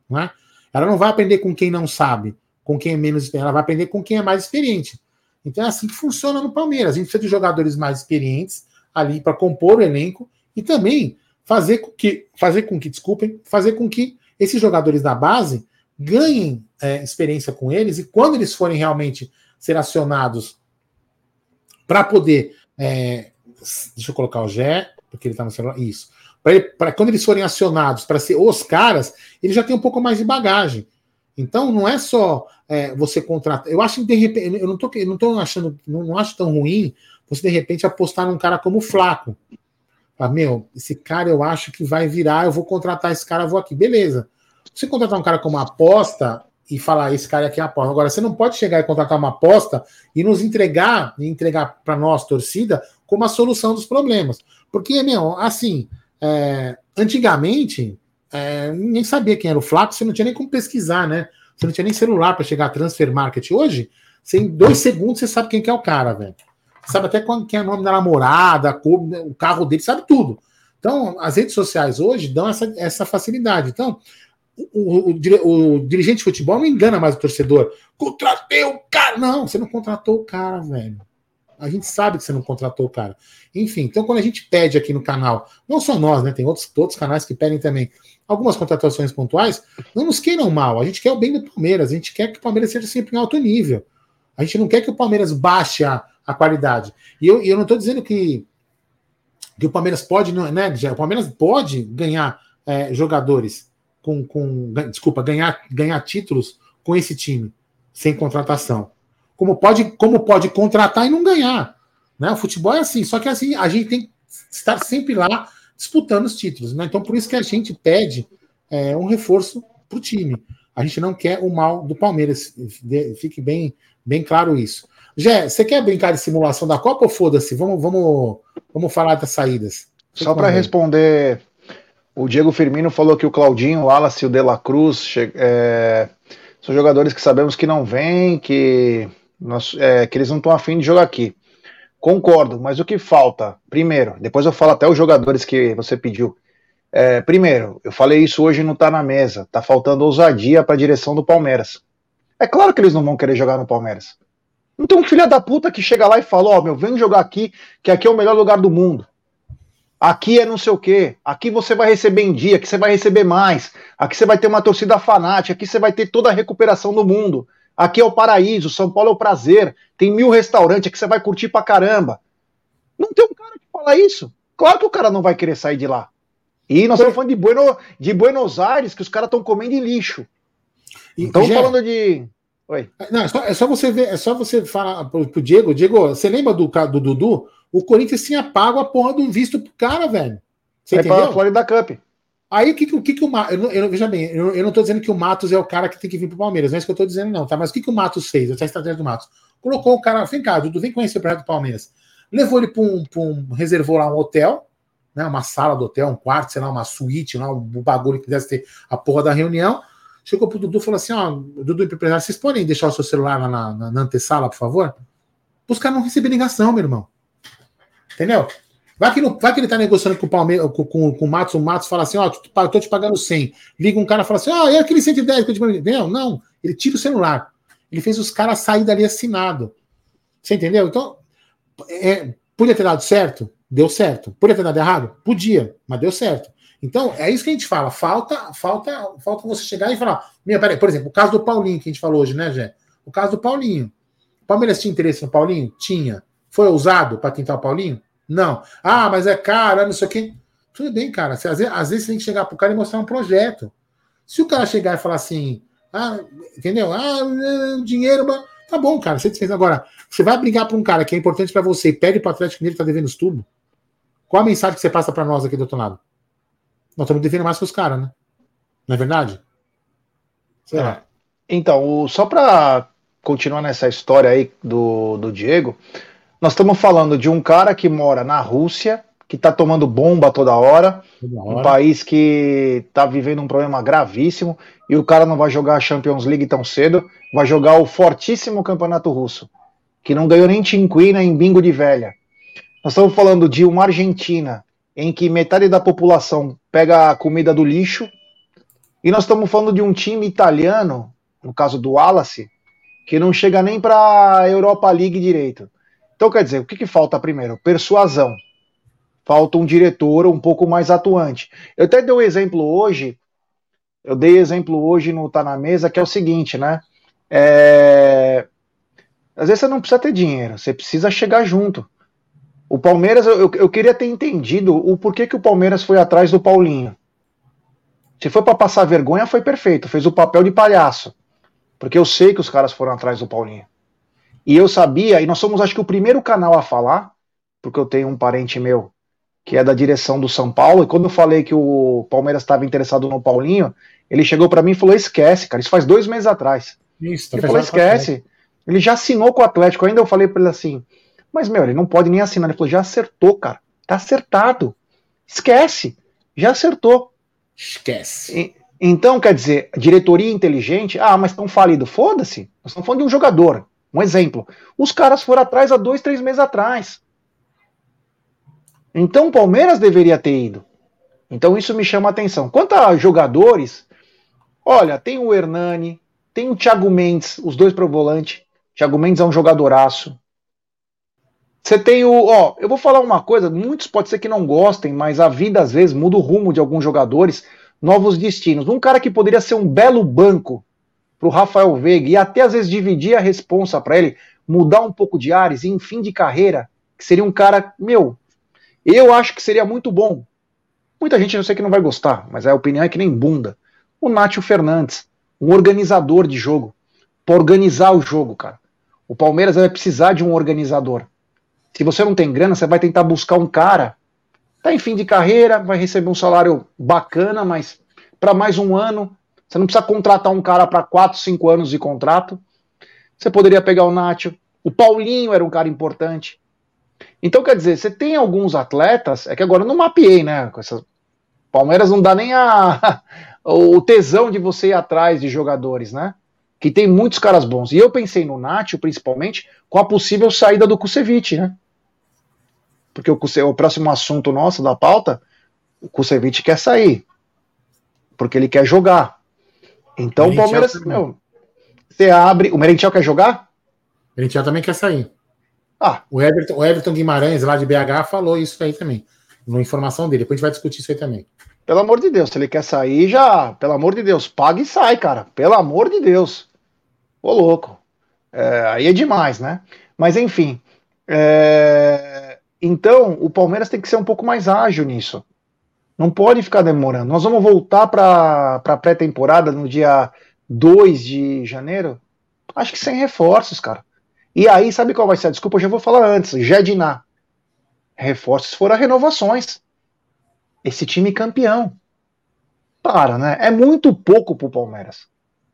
Não é? Ela não vai aprender com quem não sabe, com quem é menos experiente, ela vai aprender com quem é mais experiente. Então é assim que funciona no Palmeiras. A gente precisa de jogadores mais experientes ali para compor o elenco e também fazer com que, fazer com que, desculpem, fazer com que esses jogadores da base ganhem é, experiência com eles e quando eles forem realmente ser acionados para poder. É, deixa eu colocar o Gé, porque ele está no celular. Isso para quando eles forem acionados para ser os caras, eles já têm um pouco mais de bagagem. Então não é só é, você contratar. Eu acho que de repente, eu não tô, não tô achando, não, não, acho tão ruim você de repente apostar num cara como Flaco. Fala, meu, esse cara eu acho que vai virar, eu vou contratar esse cara, vou aqui. Beleza. Você contratar um cara como aposta e falar, esse cara aqui é aposta. Agora, você não pode chegar e contratar uma aposta e nos entregar, e entregar para nós, torcida, como a solução dos problemas. Porque, meu, assim, é, antigamente, é, ninguém sabia quem era o Flaco, você não tinha nem como pesquisar, né? Você não tinha nem celular para chegar a transfer market. Hoje, você, em dois segundos você sabe quem que é o cara, velho. Sabe até quem é o nome da namorada, o carro dele, sabe tudo. Então, as redes sociais hoje dão essa, essa facilidade. Então, o, o, o, o, dirigente de futebol não engana mais o torcedor. Contratei o cara. Não, você não contratou o cara, velho. A gente sabe que você não contratou o cara. Enfim, então quando a gente pede aqui no canal, não só nós, né? Tem outros, outros canais que pedem também algumas contratações pontuais, não nos queiram mal. A gente quer o bem do Palmeiras, a gente quer que o Palmeiras seja sempre em alto nível. A gente não quer que o Palmeiras baixe a, a qualidade. E eu, eu não estou dizendo que, que o Palmeiras pode, né? O Palmeiras pode ganhar é, jogadores com, com desculpa, ganhar, ganhar títulos com esse time, sem contratação. Como pode, como pode contratar e não ganhar. Né? O futebol é assim, só que assim, a gente tem que estar sempre lá disputando os títulos. Né? Então, por isso que a gente pede é, um reforço para o time. A gente não quer o mal do Palmeiras. Fique bem, bem claro isso. Jé, você quer brincar de simulação da Copa ou foda-se? Vamos, vamos, vamos falar das saídas. Só para responder, o Diego Firmino falou que o Claudinho, o Wallace e o De La Cruz é, são jogadores que sabemos que não vêm, que, nós, é, que eles não estão afim de jogar aqui. Concordo, mas o que falta? Primeiro, depois eu falo até os jogadores que você pediu. É, primeiro, eu falei isso hoje não tá na mesa. Tá faltando ousadia para a direção do Palmeiras. É claro que eles não vão querer jogar no Palmeiras. Não tem um filho da puta que chega lá e fala: Ó, oh, meu, vem jogar aqui, que aqui é o melhor lugar do mundo. Aqui é não sei o quê. Aqui você vai receber em dia, aqui você vai receber mais. Aqui você vai ter uma torcida fanática, aqui você vai ter toda a recuperação do mundo. Aqui é o paraíso, São Paulo é o prazer. Tem mil restaurantes, aqui você vai curtir pra caramba. Não tem um cara que fala isso. Claro que o cara não vai querer sair de lá. E nós estamos falando de, bueno, de Buenos Aires, que os caras estão comendo em lixo. Estamos falando de. Oi. Não, é só, é só, você ver, é só você falar pro, pro Diego. Diego, você lembra do, do Dudu? O Corinthians tinha pago a porra do visto pro cara, velho. Você é entendeu? Para a Florida Cup. Aí o que, que, que o Matos. Eu, eu, veja bem, eu, eu não tô dizendo que o Matos é o cara que tem que vir pro Palmeiras, não é isso que eu tô dizendo, não, tá? Mas o que, que o Matos fez? Essa é a estratégia do Matos. Colocou o cara, vem cá, Dudu, vem conhecer o projeto do Palmeiras. Levou ele para um, um. Reservou lá um hotel, né? Uma sala do hotel, um quarto, sei lá, uma suíte, lá, um bagulho que pudesse ter a porra da reunião. Chegou pro Dudu e falou assim: ó, Dudu empresário, vocês podem deixar o seu celular lá na, na, na antessala, por favor? Os caras não receber ligação, meu irmão. Entendeu? Vai que, vai que ele tá negociando com o Palmeiras, com, com, com o Matos, o Matos fala assim, ó, oh, tô te pagando 100. Liga um cara e fala assim, ó, oh, e aquele 110 que eu te Entendeu? Não, ele tira o celular. Ele fez os caras sair dali assinado. Você entendeu? Então, é, podia ter dado certo? Deu certo. Podia ter dado errado? Podia, mas deu certo. Então, é isso que a gente fala. Falta, falta, falta você chegar e falar. Meu, peraí, por exemplo, o caso do Paulinho que a gente falou hoje, né, Jé? O caso do Paulinho. O Palmeiras tinha interesse no Paulinho? Tinha. Foi ousado para tentar o Paulinho? Não. Ah, mas é caro, não sei o quê. Tudo bem, cara. Às vezes, às vezes você tem que chegar pro cara e mostrar um projeto. Se o cara chegar e falar assim, ah, entendeu? Ah, é, dinheiro, tá bom, cara. Você fez agora. Você vai brigar para um cara que é importante para você e pede para o Atlético Mineiro que tá devendo os tubo. Qual a mensagem que você passa para nós aqui do outro lado? Nós estamos devendo mais que os caras, né? Não é verdade? Sei é. lá. Então, só para continuar nessa história aí do, do Diego, nós estamos falando de um cara que mora na Rússia, que está tomando bomba toda hora, toda hora, um país que está vivendo um problema gravíssimo, e o cara não vai jogar a Champions League tão cedo, vai jogar o fortíssimo campeonato russo, que não ganhou nem Tinquina em bingo de velha. Nós estamos falando de uma Argentina em que metade da população pega a comida do lixo, e nós estamos falando de um time italiano, no caso do Wallace, que não chega nem para a Europa League direito. Então, quer dizer, o que, que falta primeiro? Persuasão. Falta um diretor um pouco mais atuante. Eu até dei um exemplo hoje, eu dei exemplo hoje no Tá na Mesa, que é o seguinte, né? É... Às vezes você não precisa ter dinheiro, você precisa chegar junto. O Palmeiras, eu, eu queria ter entendido o porquê que o Palmeiras foi atrás do Paulinho. Se foi para passar vergonha, foi perfeito, fez o papel de palhaço. Porque eu sei que os caras foram atrás do Paulinho. E eu sabia, e nós somos acho que o primeiro canal a falar, porque eu tenho um parente meu que é da direção do São Paulo, e quando eu falei que o Palmeiras estava interessado no Paulinho, ele chegou para mim e falou: esquece, cara, isso faz dois meses atrás. Isso, tá ele falou: esquece. Ele já assinou com o Atlético. Ainda eu falei para ele assim: mas meu, ele não pode nem assinar. Ele falou: já acertou, cara, tá acertado. Esquece, já acertou. Esquece. E, então, quer dizer, diretoria inteligente, ah, mas estão falido, foda-se. Nós estamos falando de um jogador. Um exemplo. Os caras foram atrás há dois, três meses atrás. Então o Palmeiras deveria ter ido. Então isso me chama a atenção. Quanto a jogadores, olha, tem o Hernani, tem o Thiago Mendes, os dois pro volante. Thiago Mendes é um jogadoraço. Você tem o. Ó, eu vou falar uma coisa, muitos pode ser que não gostem, mas a vida às vezes muda o rumo de alguns jogadores, novos destinos. Um cara que poderia ser um belo banco para o Rafael Veiga e até às vezes dividir a responsa para ele, mudar um pouco de ares e em fim de carreira, que seria um cara, meu, eu acho que seria muito bom. Muita gente eu sei que não vai gostar, mas a opinião é que nem bunda. o Nátio Fernandes, um organizador de jogo, para organizar o jogo, cara. O Palmeiras vai precisar de um organizador. Se você não tem grana, você vai tentar buscar um cara. Tá em fim de carreira, vai receber um salário bacana, mas para mais um ano, você não precisa contratar um cara para 4, 5 anos de contrato. Você poderia pegar o Nátio. O Paulinho era um cara importante. Então, quer dizer, você tem alguns atletas, é que agora eu não mapeei, né? Com essa... Palmeiras não dá nem a... o tesão de você ir atrás de jogadores, né? Que tem muitos caras bons. E eu pensei no Nátio, principalmente, com a possível saída do Kusevich, né? Porque o, Kuse... o próximo assunto nosso da pauta, o Kusevich quer sair. Porque ele quer jogar. Então o Palmeiras, meu, você abre. O Merentiel quer jogar? O Merentiel também quer sair. Ah. O Everton, o Everton Guimarães, lá de BH, falou isso aí também. Na informação dele. Depois a gente vai discutir isso aí também. Pelo amor de Deus, se ele quer sair, já. Pelo amor de Deus, paga e sai, cara. Pelo amor de Deus. Ô, louco. É, aí é demais, né? Mas enfim. É... Então, o Palmeiras tem que ser um pouco mais ágil nisso. Não pode ficar demorando. Nós vamos voltar para a pré-temporada no dia 2 de janeiro? Acho que sem reforços, cara. E aí, sabe qual vai ser a desculpa? Eu já vou falar antes. Jediná. Reforços foram renovações. Esse time campeão. Para, né? É muito pouco pro Palmeiras.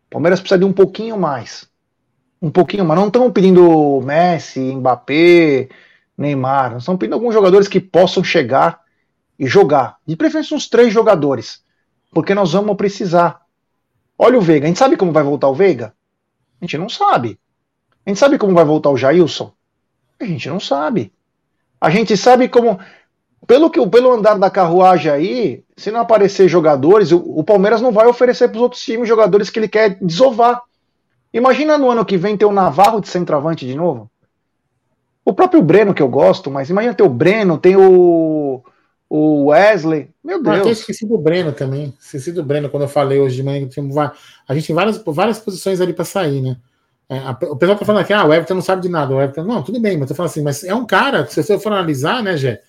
O Palmeiras precisa de um pouquinho mais. Um pouquinho mais. Não estão pedindo Messi, Mbappé, Neymar. Estamos pedindo alguns jogadores que possam chegar e jogar. De preferência uns três jogadores. Porque nós vamos precisar. Olha o Veiga. A gente sabe como vai voltar o Veiga? A gente não sabe. A gente sabe como vai voltar o Jailson? A gente não sabe. A gente sabe como. Pelo, que, pelo andar da carruagem aí, se não aparecer jogadores, o, o Palmeiras não vai oferecer para os outros times jogadores que ele quer desovar. Imagina no ano que vem ter o Navarro de centroavante de novo. O próprio Breno, que eu gosto, mas imagina ter o Breno, tem o, o Wesley. Meu Deus. Eu esqueci do Breno também. Esqueci do Breno quando eu falei hoje de manhã. A gente tem várias, várias posições ali para sair, né? É, a, o pessoal tá falando aqui, ah, o Everton não sabe de nada. O Everton, não, tudo bem, mas eu falo assim, mas é um cara, se você for analisar, né, Gé,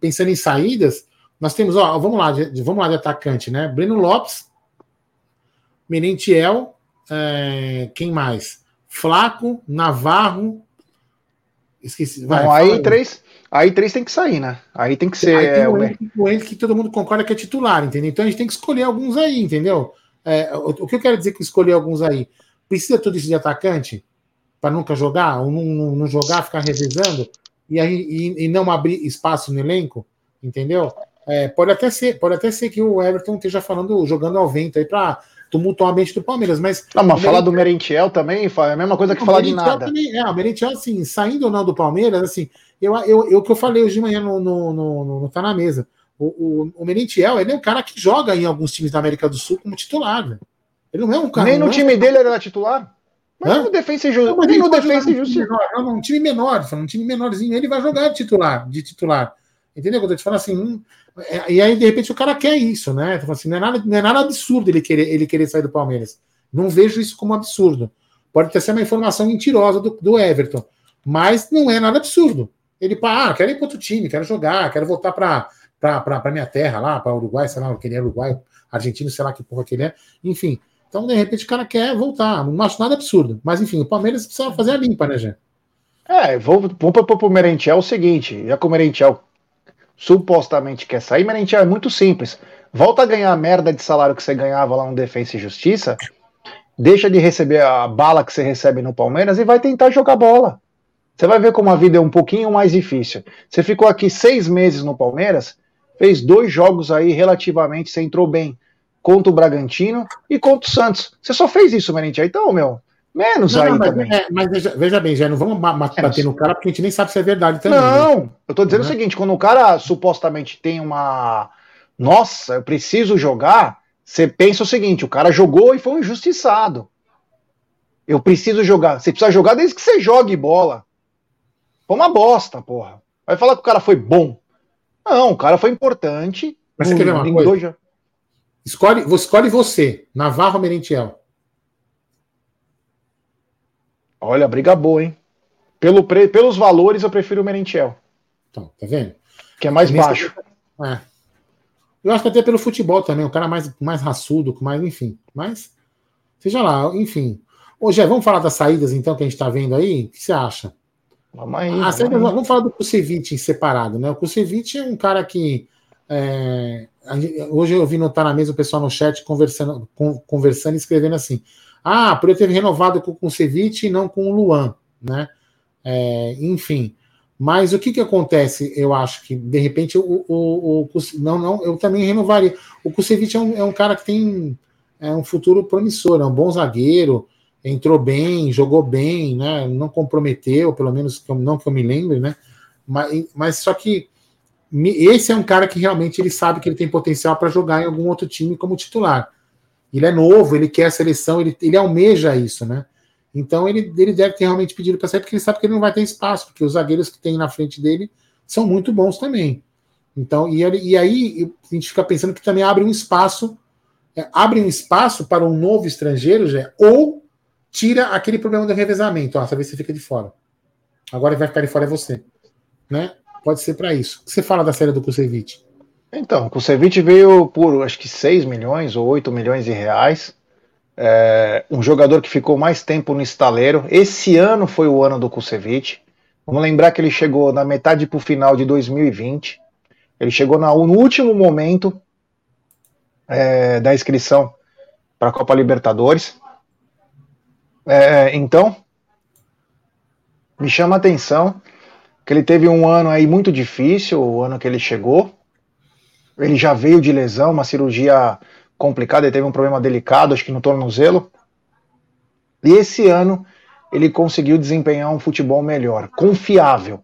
pensando em saídas, nós temos, ó, vamos lá, de, vamos lá de atacante, né? Breno Lopes, Merentiel, é, quem mais? Flaco, Navarro, esqueci. Vai, Bom, aí três, Aí três tem que sair, né? Aí tem que ser. Aí tem o, é, o que todo mundo concorda que é titular, entendeu? Então a gente tem que escolher alguns aí, entendeu? É, o, o, que eu quero dizer que escolher alguns aí? Precisa tudo isso de atacante? Para nunca jogar? Ou não, não, não, jogar, ficar revisando? E, aí, e, e, não abrir espaço no elenco? Entendeu? É, pode, até ser, pode até ser que o Everton esteja falando, jogando ao vento aí para tumultuar a mente do Palmeiras, mas. Não, mas falar do Merentiel também é a mesma coisa que não, falar de nada. Também, é, o Merentiel, assim, saindo ou não do Palmeiras, assim, eu, eu, eu que eu falei hoje de manhã no, no, no, no Tá na Mesa. O, o, o Merentiel, ele é um cara que joga em alguns times da América do Sul como titular, né? Ele não é um cara. Nem no é time dele ele era titular? Mas Hã? no defesa e justiça. Nem no defesa e justiça. Não, um time menor, um time menorzinho, ele vai jogar de titular, de titular. Entendeu? Quando eu te falo assim, é, e aí de repente o cara quer isso, né? Então, assim, não, é nada, não é nada absurdo ele querer, ele querer sair do Palmeiras. Não vejo isso como absurdo. Pode ter sido uma informação mentirosa do, do Everton, mas não é nada absurdo. Ele, ah, quero ir para outro time, quero jogar, quero voltar para para minha terra lá, para Uruguai, sei lá, que ele é Uruguai, argentino, sei lá que porra que ele é. Enfim, então de repente o cara quer voltar. Não acho nada absurdo. Mas enfim, o Palmeiras precisa fazer a limpa, né, Jé? É, vou, vou para o Merentiel o seguinte: já que o Merentiel supostamente quer sair, Merentiel é muito simples. Volta a ganhar a merda de salário que você ganhava lá no Defensa e Justiça, deixa de receber a bala que você recebe no Palmeiras e vai tentar jogar bola. Você vai ver como a vida é um pouquinho mais difícil. Você ficou aqui seis meses no Palmeiras, fez dois jogos aí relativamente, você entrou bem contra o Bragantino e contra o Santos. Você só fez isso, Merentiel. Então, meu, menos não, aí não, mas, também. É, mas veja, veja, bem, já não vamos bater no cara porque a gente nem sabe se é verdade também. Não, né? eu tô dizendo uhum. o seguinte: quando o cara supostamente tem uma. Nossa, eu preciso jogar. Você pensa o seguinte: o cara jogou e foi um injustiçado. Eu preciso jogar. Você precisa jogar desde que você jogue bola. Foi uma bosta, porra. Vai falar que o cara foi bom. Não, o cara foi importante. Mas você quer ver uma coisa? Dois... Escolhe, escolhe você, Navarro Merentiel. Olha, briga boa, hein? Pelo pre... Pelos valores, eu prefiro o Merentiel. Então, tá vendo? Que é mais baixo. É. Eu acho que até pelo futebol também, o cara mais, mais raçudo, mais, enfim. Mas, seja lá, enfim. Ô, Jé, vamos falar das saídas, então, que a gente está vendo aí? O que você acha? Vamos aí. Ah, vamos, vamos falar do Kusevich em separado, né? O Kusevich é um cara que. É, hoje eu vi notar na mesa o pessoal no chat conversando, conversando e escrevendo assim: Ah, por eu ter renovado com o Kusevich e não com o Luan, né? É, enfim. Mas o que, que acontece? Eu acho que, de repente, o, o, o não, não, eu também renovaria. O Kusevich é um, é um cara que tem é um futuro promissor, é um bom zagueiro, entrou bem, jogou bem, né? Não comprometeu, pelo menos não que eu me lembre, né? Mas, mas só que esse é um cara que realmente ele sabe que ele tem potencial para jogar em algum outro time como titular. Ele é novo, ele quer a seleção, ele, ele almeja isso, né? Então ele, ele deve ter realmente pedido para sair, porque ele sabe que ele não vai ter espaço, porque os zagueiros que tem na frente dele são muito bons também. Então, e, e aí a gente fica pensando que também abre um espaço, é, abre um espaço para um novo estrangeiro, já, ou tira aquele problema do revezamento. Ó, essa vez você fica de fora. Agora vai ficar de fora é você. Né? Pode ser para isso. O que você fala da série do Kusevich? Então, o Kusevich veio por acho que 6 milhões ou 8 milhões de reais é, um jogador que ficou mais tempo no estaleiro. Esse ano foi o ano do Kusevich. Vamos lembrar que ele chegou na metade para o final de 2020. Ele chegou na, no último momento é, da inscrição para a Copa Libertadores. É, então, me chama a atenção que ele teve um ano aí muito difícil, o ano que ele chegou. Ele já veio de lesão, uma cirurgia complicado, ele teve um problema delicado, acho que no tornozelo. E esse ano ele conseguiu desempenhar um futebol melhor, confiável.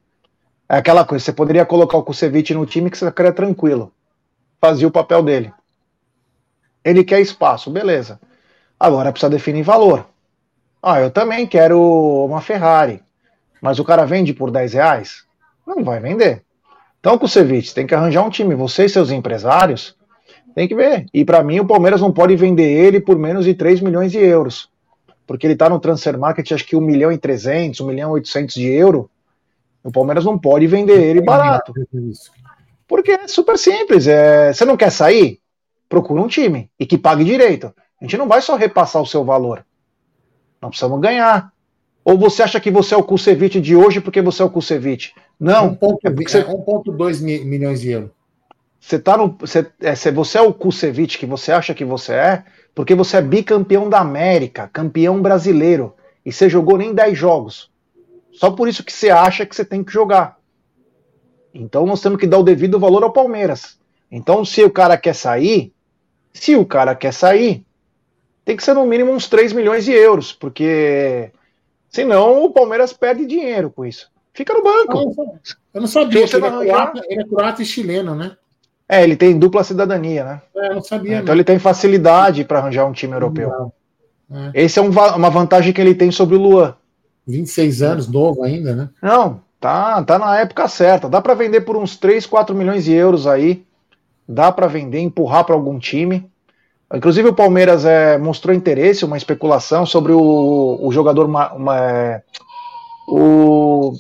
É aquela coisa, você poderia colocar o Kusevich no time que você ficaria tranquilo. Fazia o papel dele. Ele quer espaço, beleza. Agora precisa definir valor. Ah, eu também quero uma Ferrari. Mas o cara vende por 10 reais? Não vai vender. Então, Kusevich, tem que arranjar um time. Você e seus empresários tem que ver. E para mim, o Palmeiras não pode vender ele por menos de 3 milhões de euros. Porque ele está no transfer market, acho que 1 milhão e 300, 1 milhão e 800 de euro. O Palmeiras não pode vender ele barato. Porque é super simples. É, você não quer sair? Procura um time e que pague direito. A gente não vai só repassar o seu valor. Nós precisamos ganhar. Ou você acha que você é o Kusevich de hoje porque você é o Kusevich? Não. 1,2 é milhões de euros. Você tá no. Você, é, você é o Kusevich que você acha que você é, porque você é bicampeão da América, campeão brasileiro, e você jogou nem 10 jogos. Só por isso que você acha que você tem que jogar. Então nós temos que dar o devido valor ao Palmeiras. Então, se o cara quer sair, se o cara quer sair, tem que ser no mínimo uns 3 milhões de euros, porque senão o Palmeiras perde dinheiro com isso. Fica no banco. Eu não sabia que ele é, croata, ele é croata e chileno, né? É, ele tem dupla cidadania, né? É, eu não sabia. Então ele tem facilidade para arranjar um time europeu. É. Esse é um, uma vantagem que ele tem sobre o Luan. 26 anos, novo ainda, né? Não, tá, tá na época certa. Dá para vender por uns 3, 4 milhões de euros aí. Dá para vender, empurrar para algum time. Inclusive o Palmeiras é, mostrou interesse, uma especulação sobre o, o jogador, uma, uma, é, o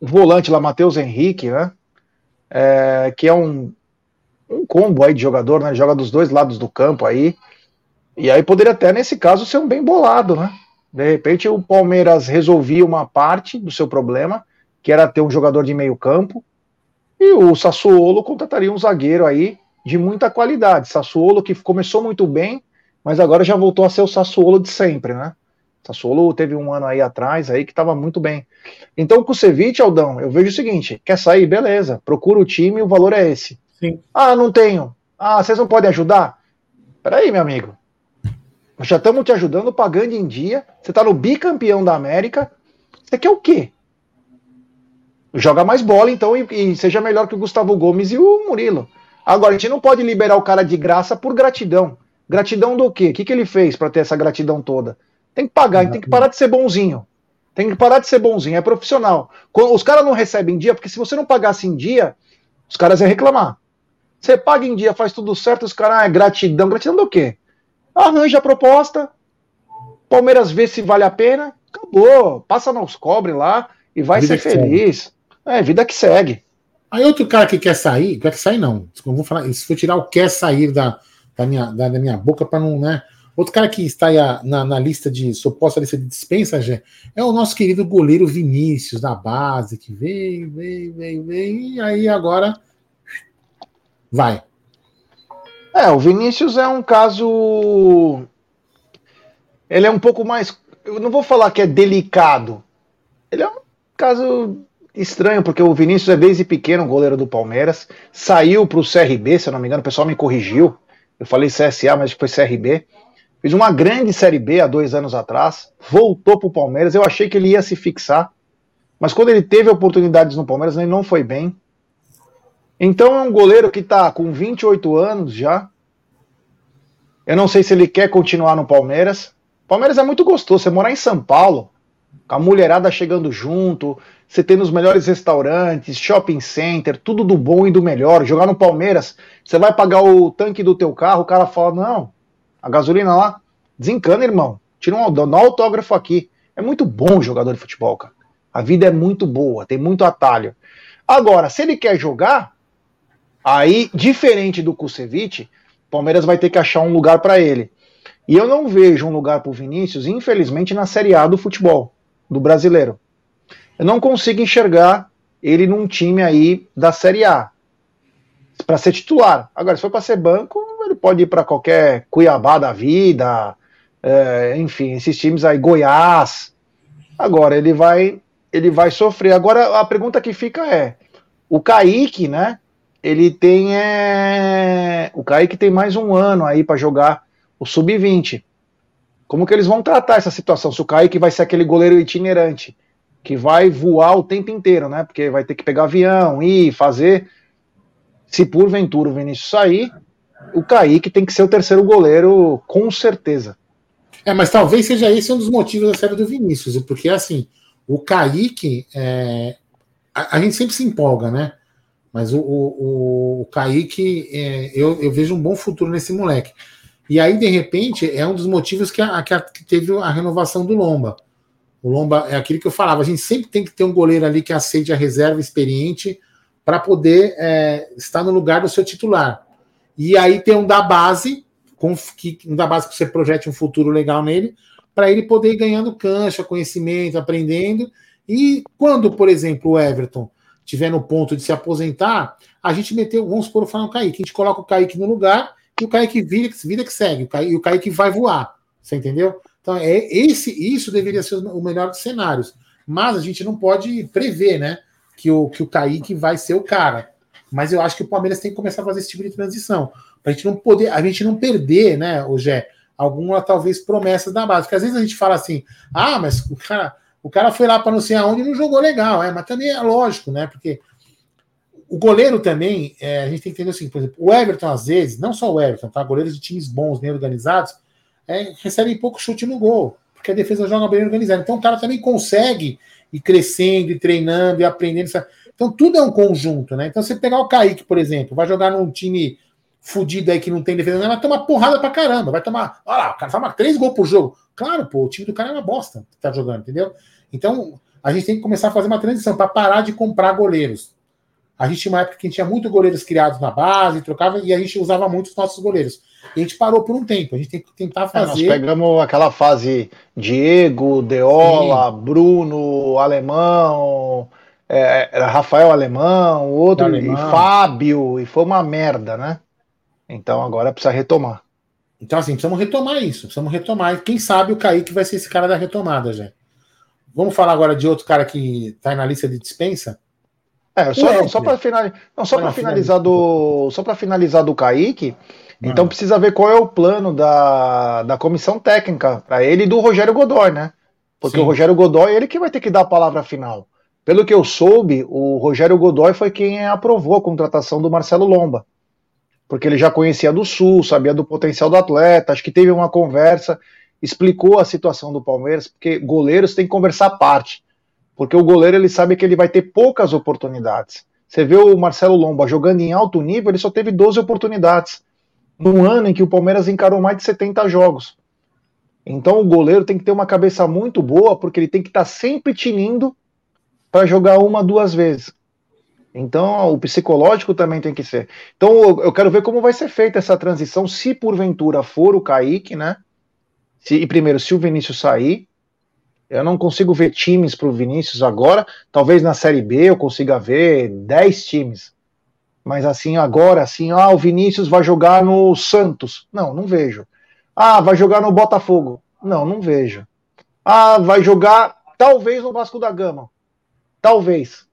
volante lá, Matheus Henrique, né? É, que é um, um combo aí de jogador, né? Joga dos dois lados do campo aí. E aí poderia até, nesse caso, ser um bem bolado, né? De repente o Palmeiras resolvia uma parte do seu problema, que era ter um jogador de meio campo, e o Sassuolo contrataria um zagueiro aí de muita qualidade. Sassuolo que começou muito bem, mas agora já voltou a ser o Sassuolo de sempre, né? Sassuolo teve um ano aí atrás aí que estava muito bem. Então, com o Ceviche, Aldão, eu vejo o seguinte: quer sair? Beleza, procura o time, o valor é esse. Sim. Ah, não tenho. Ah, vocês não podem ajudar? Peraí, meu amigo. Nós já estamos te ajudando, pagando em dia. Você está no bicampeão da América. Você quer o quê? Joga mais bola, então, e, e, seja melhor que o Gustavo Gomes e o Murilo. Agora, a gente não pode liberar o cara de graça por gratidão. Gratidão do quê? O que, que ele fez para ter essa gratidão toda? Tem que pagar, tem que parar de ser bonzinho. Tem que parar de ser bonzinho, é profissional. Os caras não recebem em dia, porque se você não pagasse em dia, os caras iam reclamar. Você paga em dia, faz tudo certo, os caras, ah, é gratidão. Gratidão do quê? Arranja a proposta, Palmeiras vê se vale a pena, acabou. Passa nos cobre lá e vai ser feliz. Segue. É, vida que segue. Aí outro cara que quer sair, quer sair não, vou falar, se for tirar o quer sair da, da, minha, da, da minha boca para não, né? Outro cara que está aí na, na lista de suposta lista de dispensa, já, é o nosso querido goleiro Vinícius, da base, que veio, veio, veio, veio, e aí agora vai. É, o Vinícius é um caso. Ele é um pouco mais. Eu não vou falar que é delicado. Ele é um caso estranho, porque o Vinícius é desde pequeno goleiro do Palmeiras. Saiu para o CRB, se eu não me engano, o pessoal me corrigiu. Eu falei CSA, mas foi CRB. Fez uma grande Série B há dois anos atrás, voltou para o Palmeiras. Eu achei que ele ia se fixar, mas quando ele teve oportunidades no Palmeiras, ele não foi bem. Então é um goleiro que está com 28 anos já. Eu não sei se ele quer continuar no Palmeiras. Palmeiras é muito gostoso. Você morar em São Paulo, com a mulherada chegando junto, você tem nos melhores restaurantes, shopping center, tudo do bom e do melhor. Jogar no Palmeiras, você vai pagar o tanque do teu carro, o cara fala: não, a gasolina lá, desencana, irmão. Tira um, um autógrafo aqui. É muito bom jogador de futebol, cara. A vida é muito boa, tem muito atalho. Agora, se ele quer jogar, aí, diferente do Kusevich, Palmeiras vai ter que achar um lugar para ele. E eu não vejo um lugar para o Vinícius, infelizmente, na Série A do futebol, do brasileiro. Eu não consigo enxergar ele num time aí da Série A para ser titular. Agora, se for para ser banco, ele pode ir para qualquer Cuiabá da vida, é, enfim, esses times aí, Goiás. Agora ele vai, ele vai sofrer. Agora a pergunta que fica é: o Kaique, né? Ele tem é, o Kaique tem mais um ano aí para jogar o sub-20. Como que eles vão tratar essa situação? Se o Kaique vai ser aquele goleiro itinerante que vai voar o tempo inteiro, né? Porque vai ter que pegar avião, ir, fazer se porventura o Vinícius sair, o Kaique tem que ser o terceiro goleiro, com certeza. É, mas talvez seja esse um dos motivos da série do Vinícius, porque assim, o Kaique, é, a, a, gente sempre se empolga, né? Mas o, o, o Kaique, é, eu, eu, vejo um bom futuro nesse moleque. E aí, de repente, é um dos motivos que, a, que, a, que teve a renovação do Lomba. O Lomba é aquilo que eu falava, a gente sempre tem que ter um goleiro ali que aceite a reserva experiente para poder é, estar no lugar do seu titular. E aí tem um da base, com, que, um da base que você projete um futuro legal nele, para ele poder ir ganhando cancha, conhecimento, aprendendo. E quando, por exemplo, o Everton tiver no ponto de se aposentar, a gente meteu, vamos supor, o Kaique, a gente coloca o Kaique no lugar e o Kaique vira, vira que segue, o Kaique, e o Kaique vai voar. Você entendeu? Então, é esse, isso deveria ser o melhor dos cenários. Mas a gente não pode prever, né? que o, que o Kaique vai ser o cara. Mas eu acho que o Palmeiras tem que começar a fazer esse tipo de transição. Pra gente não poder, a gente não perder, né, Gé, alguma talvez promessas da base. Porque às vezes a gente fala assim, ah, mas o cara, o cara foi lá para não sei aonde e não jogou legal, é, mas também é lógico, né? Porque o goleiro também, é, a gente tem que entender assim, por exemplo, o Everton, às vezes, não só o Everton, tá? Goleiros de times bons, bem organizados, é, recebem pouco chute no gol, porque a defesa joga bem organizada. Então o cara também consegue e crescendo, e treinando, e aprendendo. Então tudo é um conjunto, né? Então você pegar o Kaique, por exemplo, vai jogar num time fudido aí que não tem defesa, vai tomar porrada pra caramba, vai tomar. Olha lá, o cara toma três gols por jogo. Claro, pô, o time do cara é uma bosta que tá jogando, entendeu? Então a gente tem que começar a fazer uma transição para parar de comprar goleiros. A gente tinha uma época que tinha muitos goleiros criados na base, trocava e a gente usava muito os nossos goleiros. E a gente parou por um tempo. A gente tem que tentar fazer. É, nós pegamos aquela fase Diego, Deola, Sim. Bruno, Alemão, é, era Rafael Alemão, outro, Alemão. e Fábio, e foi uma merda, né? Então agora precisa retomar. Então, assim, precisamos retomar isso. Precisamos retomar. Quem sabe o Kaique vai ser esse cara da retomada já. Vamos falar agora de outro cara que está na lista de dispensa? É, só, só para finalizar, não, só para finalizar do, só para finalizar do Kaique, então precisa ver qual é o plano da, da comissão técnica para ele e do Rogério Godoy, né? Porque Sim. o Rogério Godoy é ele que vai ter que dar a palavra final. Pelo que eu soube, o Rogério Godoy foi quem aprovou a contratação do Marcelo Lomba. Porque ele já conhecia do Sul, sabia do potencial do atleta, acho que teve uma conversa, explicou a situação do Palmeiras, porque goleiros têm que conversar à parte. Porque o goleiro ele sabe que ele vai ter poucas oportunidades. Você vê o Marcelo Lomba jogando em alto nível, ele só teve 12 oportunidades num ano em que o Palmeiras encarou mais de 70 jogos. Então o goleiro tem que ter uma cabeça muito boa, porque ele tem que estar tá sempre tinindo para jogar uma, duas vezes. Então, o psicológico também tem que ser. Então, eu quero ver como vai ser feita essa transição, se porventura for o Kaique, né? Se, e primeiro, se o Vinícius sair, eu não consigo ver times para o Vinícius agora. Talvez na Série B eu consiga ver 10 times. Mas assim, agora, assim, ah, o Vinícius vai jogar no Santos. Não, não vejo. Ah, vai jogar no Botafogo. Não, não vejo. Ah, vai jogar talvez no Vasco da Gama. Talvez.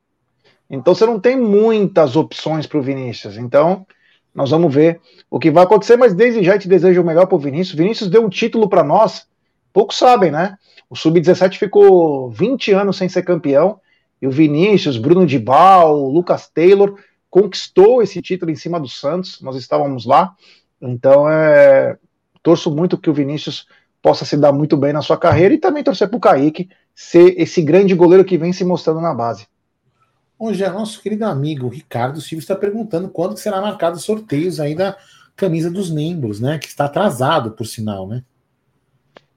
Então você não tem muitas opções para o Vinícius. Então, nós vamos ver o que vai acontecer, mas desde já te desejo o melhor para o Vinícius. Vinícius deu um título para nós, poucos sabem, né? O Sub-17 ficou 20 anos sem ser campeão, e o Vinícius, Bruno Dibal, Lucas Taylor conquistou esse título em cima do Santos, nós estávamos lá. Então, é, torço muito que o Vinícius possa se dar muito bem na sua carreira e também torcer para o Kaique ser esse grande goleiro que vem se mostrando na base. Hoje, nosso querido amigo Ricardo Silva está perguntando quando será marcado os sorteios aí da camisa dos membros, né? Que está atrasado, por sinal, né?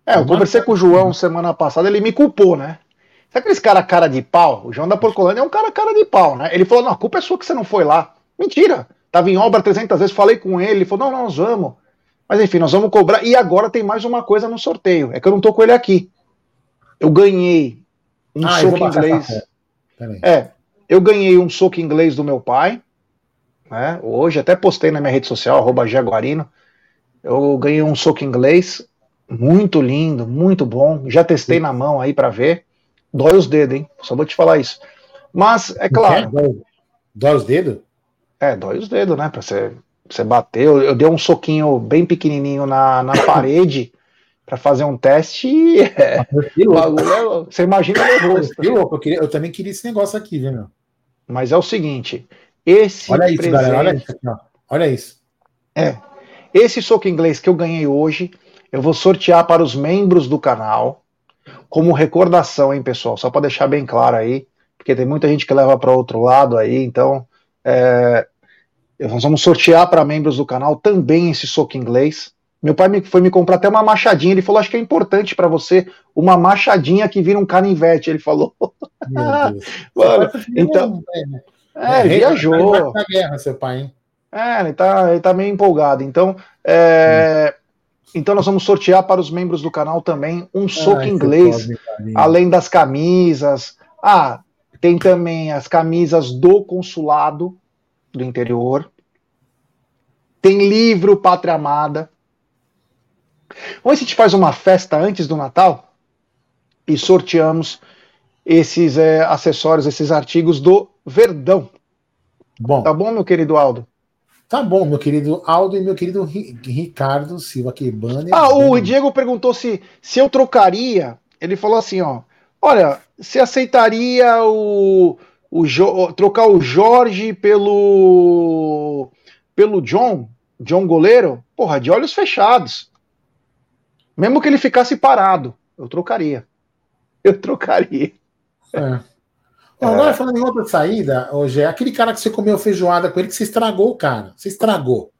É, eu conversei com o João semana passada, ele me culpou, né? Sabe aqueles cara cara de pau? O João da Porcolândia é um cara cara de pau, né? Ele falou: não, a culpa é sua que você não foi lá. Mentira! Tava em obra 300 vezes, falei com ele, ele falou: não, não, nós vamos. Mas enfim, nós vamos cobrar. E agora tem mais uma coisa no sorteio: é que eu não tô com ele aqui. Eu ganhei um ah, soco inglês. É, eu ganhei um soco inglês do meu pai, né? Hoje até postei na minha rede social, arroba Jaguarino. Eu ganhei um soco inglês, muito lindo, muito bom. Já testei na mão aí para ver. Dói os dedos, hein? Só vou te falar isso. Mas, é claro. Dói, dói os dedos? É, dói os dedos, né? Pra você, você bater. Eu, dei um soquinho bem pequenininho na, na parede para fazer um teste e. É, bagulho, você imagina o rosto. Eu, queria, eu também queria esse negócio aqui, viu, meu? Mas é o seguinte: esse. Olha isso, presente, galera, olha isso. Aqui, olha isso. É. Esse soco inglês que eu ganhei hoje, eu vou sortear para os membros do canal, como recordação, hein, pessoal? Só para deixar bem claro aí, porque tem muita gente que leva para outro lado aí, então. É, nós vamos sortear para membros do canal também esse soco inglês. Meu pai me, foi me comprar até uma machadinha. Ele falou: Acho que é importante para você uma machadinha que vira um canivete. Ele falou. Mano, então. Né? É, ele viajou. Na guerra, seu pai, hein? É, ele tá, ele tá meio empolgado. Então, é, hum. então nós vamos sortear para os membros do canal também um soco Ai, inglês, além das camisas. Ah, tem também as camisas do consulado do interior. Tem livro Pátria Amada. Ou a gente faz uma festa antes do Natal e sorteamos esses é, acessórios, esses artigos do Verdão. Bom. Tá bom, meu querido Aldo? Tá bom, meu querido Aldo e meu querido Ricardo Silva, que banner. Ah, o Diego perguntou se, se eu trocaria. Ele falou assim, ó. Olha, você aceitaria o, o jo, trocar o Jorge pelo pelo John, John goleiro? Porra, de olhos fechados. Mesmo que ele ficasse parado, eu trocaria. Eu trocaria. É. Bom, agora é. falando em outra saída, hoje é aquele cara que você comeu feijoada com ele que você estragou, cara. Você estragou.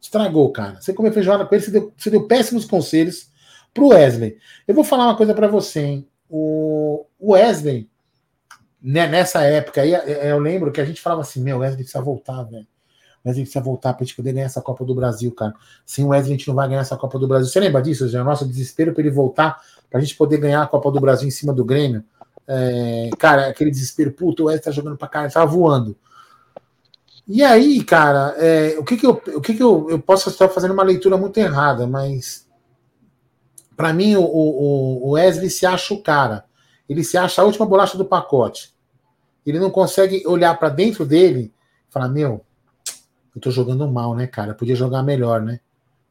Estragou, cara. Você comeu feijoada com ele, você deu, você deu péssimos conselhos pro Wesley. Eu vou falar uma coisa para você, hein? O Wesley, né, nessa época aí, é, eu lembro que a gente falava assim: meu, Wesley precisa voltar, velho. Wesley precisa voltar pra gente poder ganhar essa Copa do Brasil, cara. Sem o Wesley a gente não vai ganhar essa Copa do Brasil. Você lembra disso, já? Nosso desespero para ele voltar, pra gente poder ganhar a Copa do Brasil em cima do Grêmio. É, cara, aquele desespero, puto, o Wesley tá jogando pra caralho, tava voando. E aí, cara, é, o que que eu, o que que eu, eu posso estar fazendo uma leitura muito errada, mas para mim o, o, o Wesley se acha o cara. Ele se acha a última bolacha do pacote. Ele não consegue olhar para dentro dele e falar: Meu, eu tô jogando mal, né, cara? podia jogar melhor, né?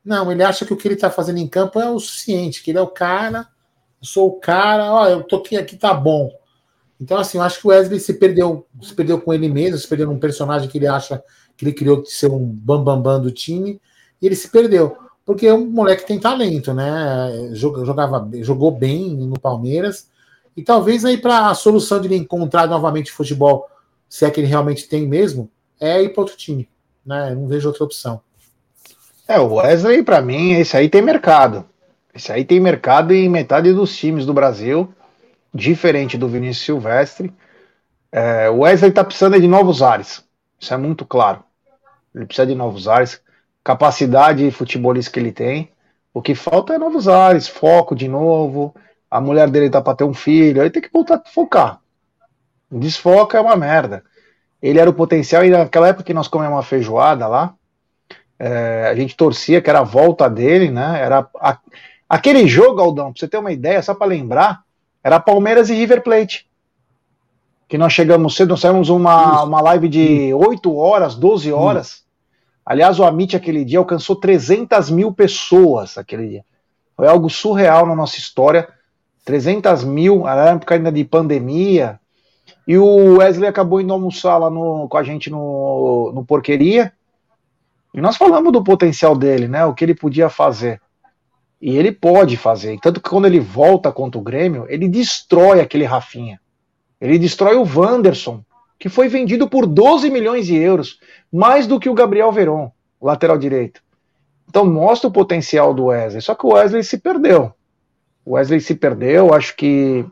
Não, ele acha que o que ele tá fazendo em campo é o suficiente, que ele é o cara, eu sou o cara, ó, eu tô aqui, aqui tá bom. Então, assim, eu acho que o Wesley se perdeu, se perdeu com ele mesmo, se perdeu num personagem que ele acha que ele criou de ser um bambambam bam, bam do time, e ele se perdeu. Porque é um moleque tem talento, né? Jogava, jogou bem no Palmeiras, e talvez aí para a solução de ele encontrar novamente futebol, se é que ele realmente tem mesmo, é ir para outro time. Né? Não vejo outra opção. É, o Wesley, para mim, esse aí tem mercado. Esse aí tem mercado em metade dos times do Brasil, diferente do Vinícius Silvestre. É, o Wesley está precisando de novos ares. Isso é muito claro. Ele precisa de novos ares. Capacidade futebolista que ele tem. O que falta é novos ares, foco de novo. A mulher dele tá para ter um filho. Aí tem que voltar a focar. Desfoca é uma merda. Ele era o potencial, e naquela época que nós comemos uma feijoada lá, é, a gente torcia que era a volta dele, né? Era a, aquele jogo, Aldão, pra você ter uma ideia, só para lembrar, era Palmeiras e River Plate. Que nós chegamos cedo, nós saímos uma, uma live de 8 horas, 12 horas. Aliás, o Amit aquele dia alcançou 300 mil pessoas aquele dia. Foi algo surreal na nossa história. 300 mil, na época ainda de pandemia. E o Wesley acabou indo almoçar lá no, com a gente no, no Porqueria. E nós falamos do potencial dele, né? O que ele podia fazer. E ele pode fazer. Tanto que quando ele volta contra o Grêmio, ele destrói aquele Rafinha. Ele destrói o Wanderson, que foi vendido por 12 milhões de euros, mais do que o Gabriel Veron, lateral direito. Então mostra o potencial do Wesley. Só que o Wesley se perdeu. O Wesley se perdeu, acho que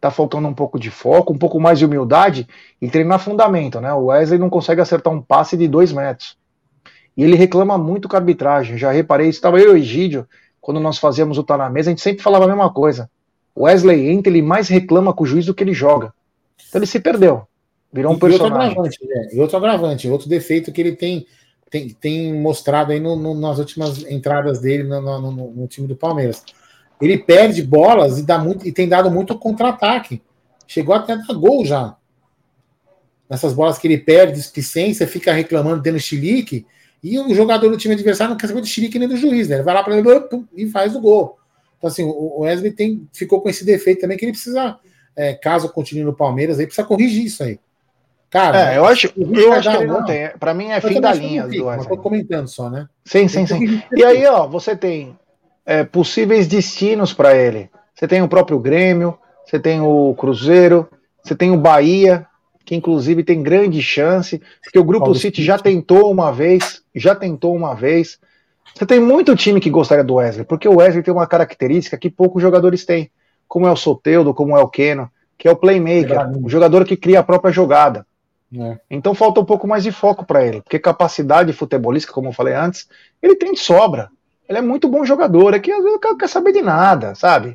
tá faltando um pouco de foco, um pouco mais de humildade e treinar fundamento, né? O Wesley não consegue acertar um passe de dois metros. E ele reclama muito com a arbitragem. Já reparei, estava eu e o Egídio, quando nós fazíamos o Tá na Mesa, a gente sempre falava a mesma coisa. O Wesley entra, ele mais reclama com o juiz do que ele joga. Então ele se perdeu. Virou um e personagem. Outro agravante, né? E outro agravante, outro defeito que ele tem, tem, tem mostrado aí no, no, nas últimas entradas dele no, no, no, time do Palmeiras. Ele perde bolas e, dá muito, e tem dado muito contra-ataque. Chegou até a dar gol já. Nessas bolas que ele perde, displicência, fica reclamando, tendo chilique, e o jogador do time adversário não quer saber do chilique nem do juiz, né? Ele vai lá para ele e faz o gol. Então, assim, o Wesley tem, ficou com esse defeito também que ele precisa é, caso continue no Palmeiras, aí precisa corrigir isso aí. Cara, é, eu acho, eu acho que ele não, tem. Para mim é fim da linha do Wesley. Tô comentando só, né? Sim, sim, sim. E aí, ó, você tem é, possíveis destinos para ele. Você tem o próprio Grêmio, você tem o Cruzeiro, você tem o Bahia, que inclusive tem grande chance, porque o Grupo City já tentou uma vez, já tentou uma vez. Você tem muito time que gostaria do Wesley, porque o Wesley tem uma característica que poucos jogadores têm como é o Soteudo, como é o Keno, que é o playmaker, o jogador que cria a própria jogada. É. Então falta um pouco mais de foco para ele, porque capacidade futebolística, como eu falei antes, ele tem de sobra. Ele é muito bom jogador, é que às vezes o cara quer saber de nada, sabe?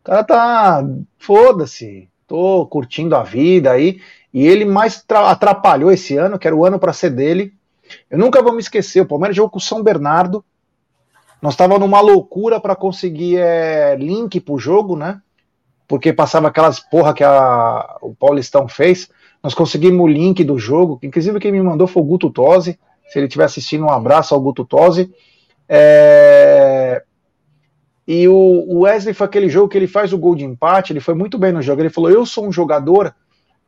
O cara tá, foda-se, tô curtindo a vida aí, e ele mais atrapalhou esse ano, que era o ano para ser dele. Eu nunca vou me esquecer, o Palmeiras jogou com o São Bernardo, nós tava numa loucura para conseguir é, link pro jogo, né? porque passava aquelas porra que a, o Paulistão fez. Nós conseguimos o link do jogo, inclusive quem me mandou foi o Guto Tosi. Se ele estiver assistindo, um abraço ao Guto Tosi. É... E o Wesley foi aquele jogo que ele faz o gol de empate, ele foi muito bem no jogo. Ele falou: Eu sou um jogador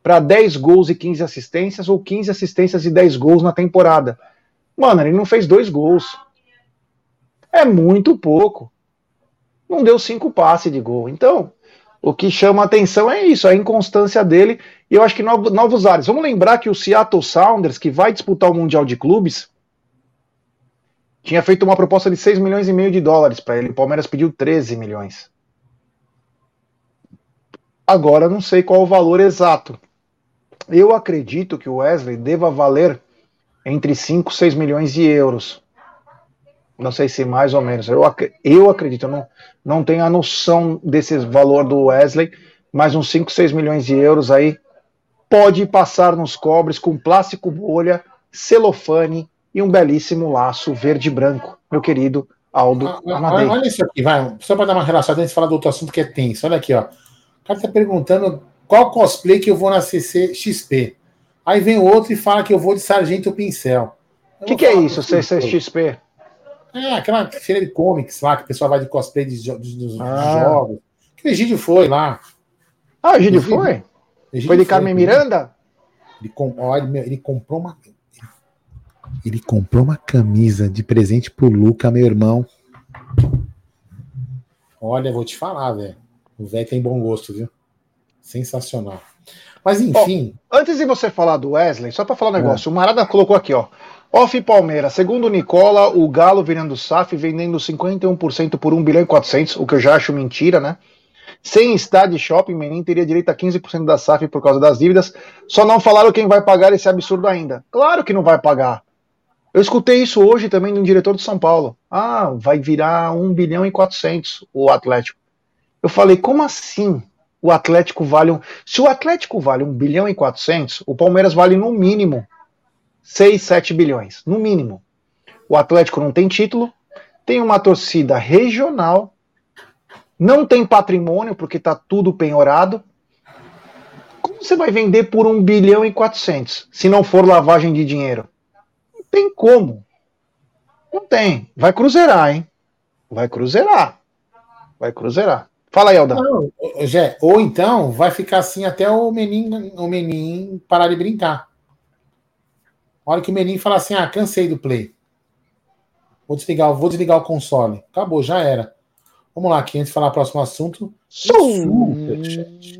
para 10 gols e 15 assistências, ou 15 assistências e 10 gols na temporada. Mano, ele não fez dois gols. É muito pouco. Não deu cinco passes de gol. Então, o que chama atenção é isso, a inconstância dele. E eu acho que novos, ares. Vamos lembrar que o Seattle Sounders, que vai disputar o Mundial de Clubes, tinha feito uma proposta de 6 milhões e meio de dólares para ele. O Palmeiras pediu 13 milhões. Agora não sei qual o valor exato. Eu acredito que o Wesley deva valer entre 5 e 6 milhões de euros. Não sei se mais ou menos. Eu, eu acredito, eu não, não tenho a noção desse valor do Wesley, mas uns 5, 6 milhões de euros aí pode passar nos cobres com plástico bolha, celofane e um belíssimo laço verde e branco, meu querido Aldo ah, Amadei. Olha isso aqui, vai. Só para dar uma relação antes de falar do outro assunto que é tenso. Olha aqui, ó. O cara tá perguntando qual cosplay que eu vou na CCXP. Aí vem o outro e fala que eu vou de Sargento Pincel. O que, que é isso, CCXP? É, aquela feira de comics lá, que o pessoal vai de cosplay de, de, de, ah. jogos. Que o Egídio foi lá. Ah, o Egídio foi? Egídio foi de Carmen Miranda? Ele, ele, comprou uma. Ele comprou uma camisa de presente pro Luca, meu irmão. Olha, vou te falar, velho. O velho tem bom gosto, viu? Sensacional. Mas enfim. Oh, antes de você falar do Wesley, só para falar um negócio, é. o Marada colocou aqui, ó. Off Palmeiras, segundo o Nicola, o Galo vendendo SAF vendendo 51% por 1 bilhão e 400, o que eu já acho mentira, né? Sem estádio shopping, Menin teria direito a 15% da SAF por causa das dívidas. Só não falaram quem vai pagar esse absurdo ainda. Claro que não vai pagar. Eu escutei isso hoje também de um diretor de São Paulo. Ah, vai virar 1 bilhão e 400 o Atlético. Eu falei, como assim? O Atlético vale um. Se o Atlético vale 1 bilhão e 400, o Palmeiras vale no mínimo 6, 7 bilhões. No mínimo. O Atlético não tem título, tem uma torcida regional, não tem patrimônio, porque está tudo penhorado. Como você vai vender por 1 bilhão e 400 se não for lavagem de dinheiro? Tem como. Não tem. Vai cruzeirar, hein? Vai cruzeirar. Vai cruzeirar. Fala aí, Aldão. Não, Gé, ou então vai ficar assim até o Menin, o Menin parar de brincar. A hora que o Menin falar assim, ah, cansei do play. Vou desligar, vou desligar o console. Acabou, já era. Vamos lá, aqui antes de falar o próximo assunto. Superchat.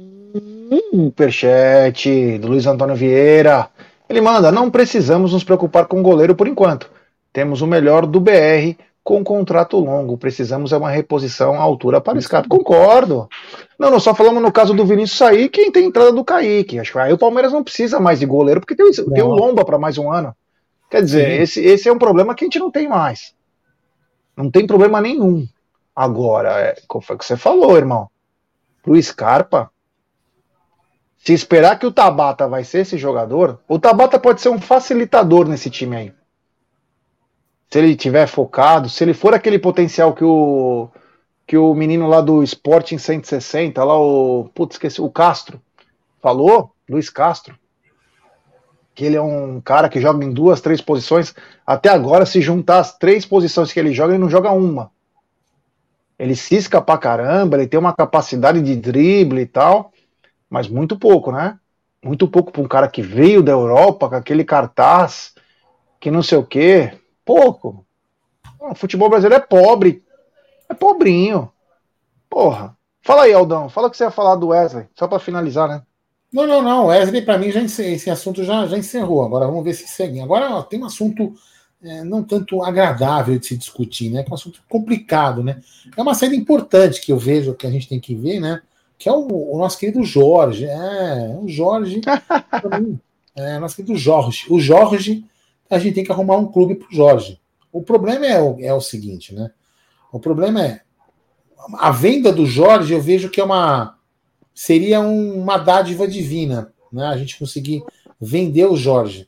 Superchat do Luiz Antônio Vieira. Ele manda: não precisamos nos preocupar com o goleiro por enquanto. Temos o melhor do BR com contrato longo. Precisamos é uma reposição à altura para escape. Concordo. Não, nós só falamos no caso do Vinícius sair, quem tem entrada do Kaique. Acho que aí o Palmeiras não precisa mais de goleiro, porque tem, tem o Lomba para mais um ano. Quer dizer, esse, esse é um problema que a gente não tem mais. Não tem problema nenhum. Agora, é, como foi que você falou, irmão? Pro Scarpa, se esperar que o Tabata vai ser esse jogador, o Tabata pode ser um facilitador nesse time aí. Se ele tiver focado, se ele for aquele potencial que o que o menino lá do Sporting 160, lá o, putz, esqueci, o Castro falou, Luiz Castro, que ele é um cara que joga em duas, três posições. Até agora, se juntar as três posições que ele joga, ele não joga uma. Ele cisca pra caramba, ele tem uma capacidade de drible e tal mas muito pouco, né? Muito pouco para um cara que veio da Europa com aquele cartaz, que não sei o quê. Pouco. O futebol brasileiro é pobre. É pobrinho. Porra. Fala aí, Aldão. Fala que você ia falar do Wesley, só para finalizar, né? Não, não, não. Wesley, para mim, já esse assunto já, já encerrou. Agora vamos ver se segue. Agora ó, tem um assunto é, não tanto agradável de se discutir, né? É um assunto complicado, né? É uma saída importante que eu vejo que a gente tem que ver, né? Que é o, o nosso querido Jorge. É, o Jorge. é, nosso querido Jorge. O Jorge, a gente tem que arrumar um clube para o Jorge. O problema é o, é o seguinte, né? O problema é a venda do Jorge, eu vejo que é uma seria uma dádiva divina, né? A gente conseguir vender o Jorge.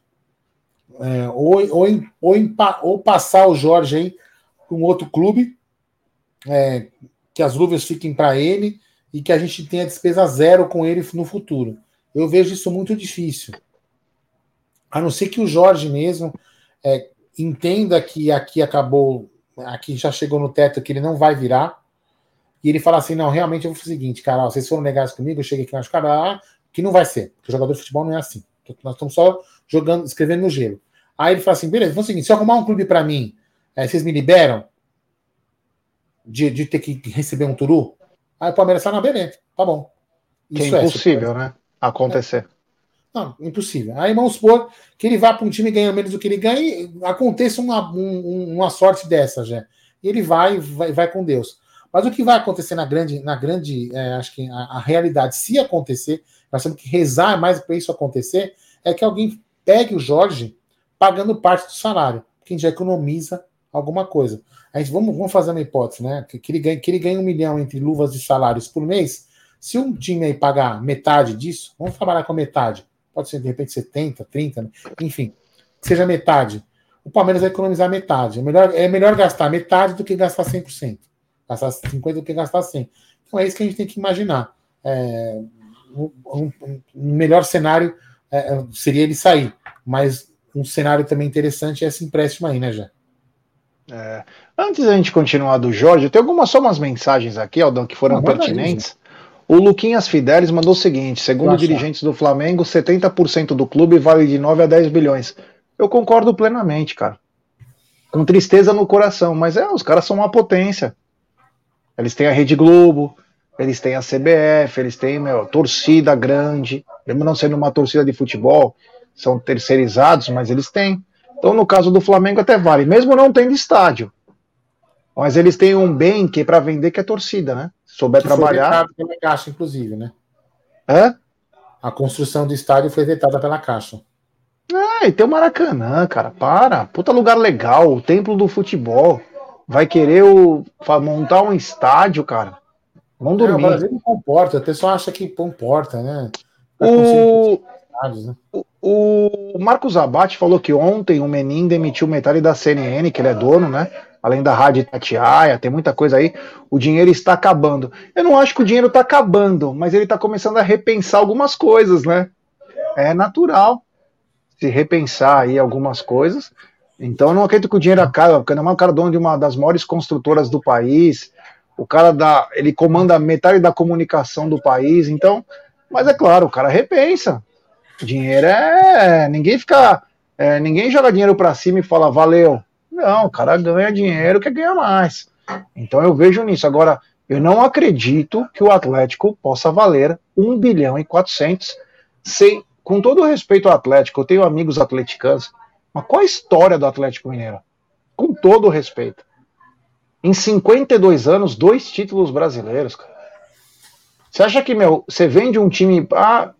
É, ou, ou, ou, ou, passar o Jorge aí para um outro clube, é, que as luvas fiquem para ele e que a gente tenha despesa zero com ele no futuro. Eu vejo isso muito difícil. A não ser que o Jorge mesmo é, entenda que aqui acabou, aqui já chegou no teto, que ele não vai virar, e ele fala assim: não, realmente eu vou fazer o seguinte, cara, vocês foram negados comigo, eu cheguei aqui nas caras, que não vai ser, porque o jogador de futebol não é assim. Nós estamos só jogando, escrevendo no gelo. Aí ele fala assim: beleza, vamos seguinte, se eu arrumar um clube para mim, é, vocês me liberam de, de ter que receber um turu? Aí o Palmeiras fala, não, beleza, tá bom. Isso que é impossível, é, né? Acontecer. É. Não, impossível. Aí vamos supor que ele vá para um time ganhando menos do que ele ganha e aconteça uma, um, uma sorte dessa já. E ele vai, vai, vai com Deus. Mas o que vai acontecer na grande, na grande, é, acho que a, a, realidade, se acontecer, nós temos que rezar mais para isso acontecer, é que alguém pegue o Jorge pagando parte do salário, que a gente já economiza alguma coisa. A gente, vamos, vamos fazer uma hipótese, né? Que, ele ganha, que ele ganha um milhão entre luvas e salários por mês. Se um time aí pagar metade disso, vamos trabalhar com metade. Pode ser de repente 70, 30, né? enfim, seja metade. O Palmeiras vai economizar metade. É melhor, é melhor gastar metade do que gastar 100%. Gastar 50% do que gastar 100%. Então é isso que a gente tem que imaginar. É, um, um, um, melhor cenário é, seria ele sair, mas um cenário também interessante é esse empréstimo aí, né, já? É. Antes da gente continuar do Jorge, tem algumas só umas mensagens aqui, Aldão, que foram Não, pertinentes. O Luquinhas Fidelis mandou o seguinte: segundo dirigentes do Flamengo, 70% do clube vale de 9 a 10 bilhões. Eu concordo plenamente, cara. Com tristeza no coração, mas é, os caras são uma potência. Eles têm a Rede Globo, eles têm a CBF, eles têm meu, torcida grande, mesmo não sendo uma torcida de futebol, são terceirizados, mas eles têm. Então, no caso do Flamengo, até vale, mesmo não tendo estádio. Mas eles têm um bem que é para vender, que é torcida, né? souber que trabalhar. Foi pela Caixa, inclusive, né? Hã? A construção do estádio foi vetada pela Caixa. Ah, e tem o Maracanã, cara. Para. Puta lugar legal. O templo do futebol. Vai querer o, montar um estádio, cara. Vamos dormir. É, o Brasil não comporta. O pessoal acha que comporta, né? O... Né? o, o Marcos Abate falou que ontem o Menin demitiu metade da CNN, que ele é dono, né? Além da Rádio Tatiaia, tem muita coisa aí. O dinheiro está acabando. Eu não acho que o dinheiro está acabando, mas ele está começando a repensar algumas coisas, né? É natural se repensar aí algumas coisas. Então eu não acredito que o dinheiro acaba, porque não é o cara dono de uma das maiores construtoras do país. O cara dá, ele comanda metade da comunicação do país. Então, mas é claro, o cara repensa. Dinheiro é. Ninguém fica. É, ninguém joga dinheiro para cima e fala, valeu. Não, o cara ganha dinheiro, quer ganhar mais. Então eu vejo nisso. Agora, eu não acredito que o Atlético possa valer 1 bilhão e 400 sem. Com todo respeito ao Atlético, eu tenho amigos atleticanos, mas qual a história do Atlético Mineiro? Com todo respeito. Em 52 anos, dois títulos brasileiros, cara. Você acha que, meu, você vende um time. Ah,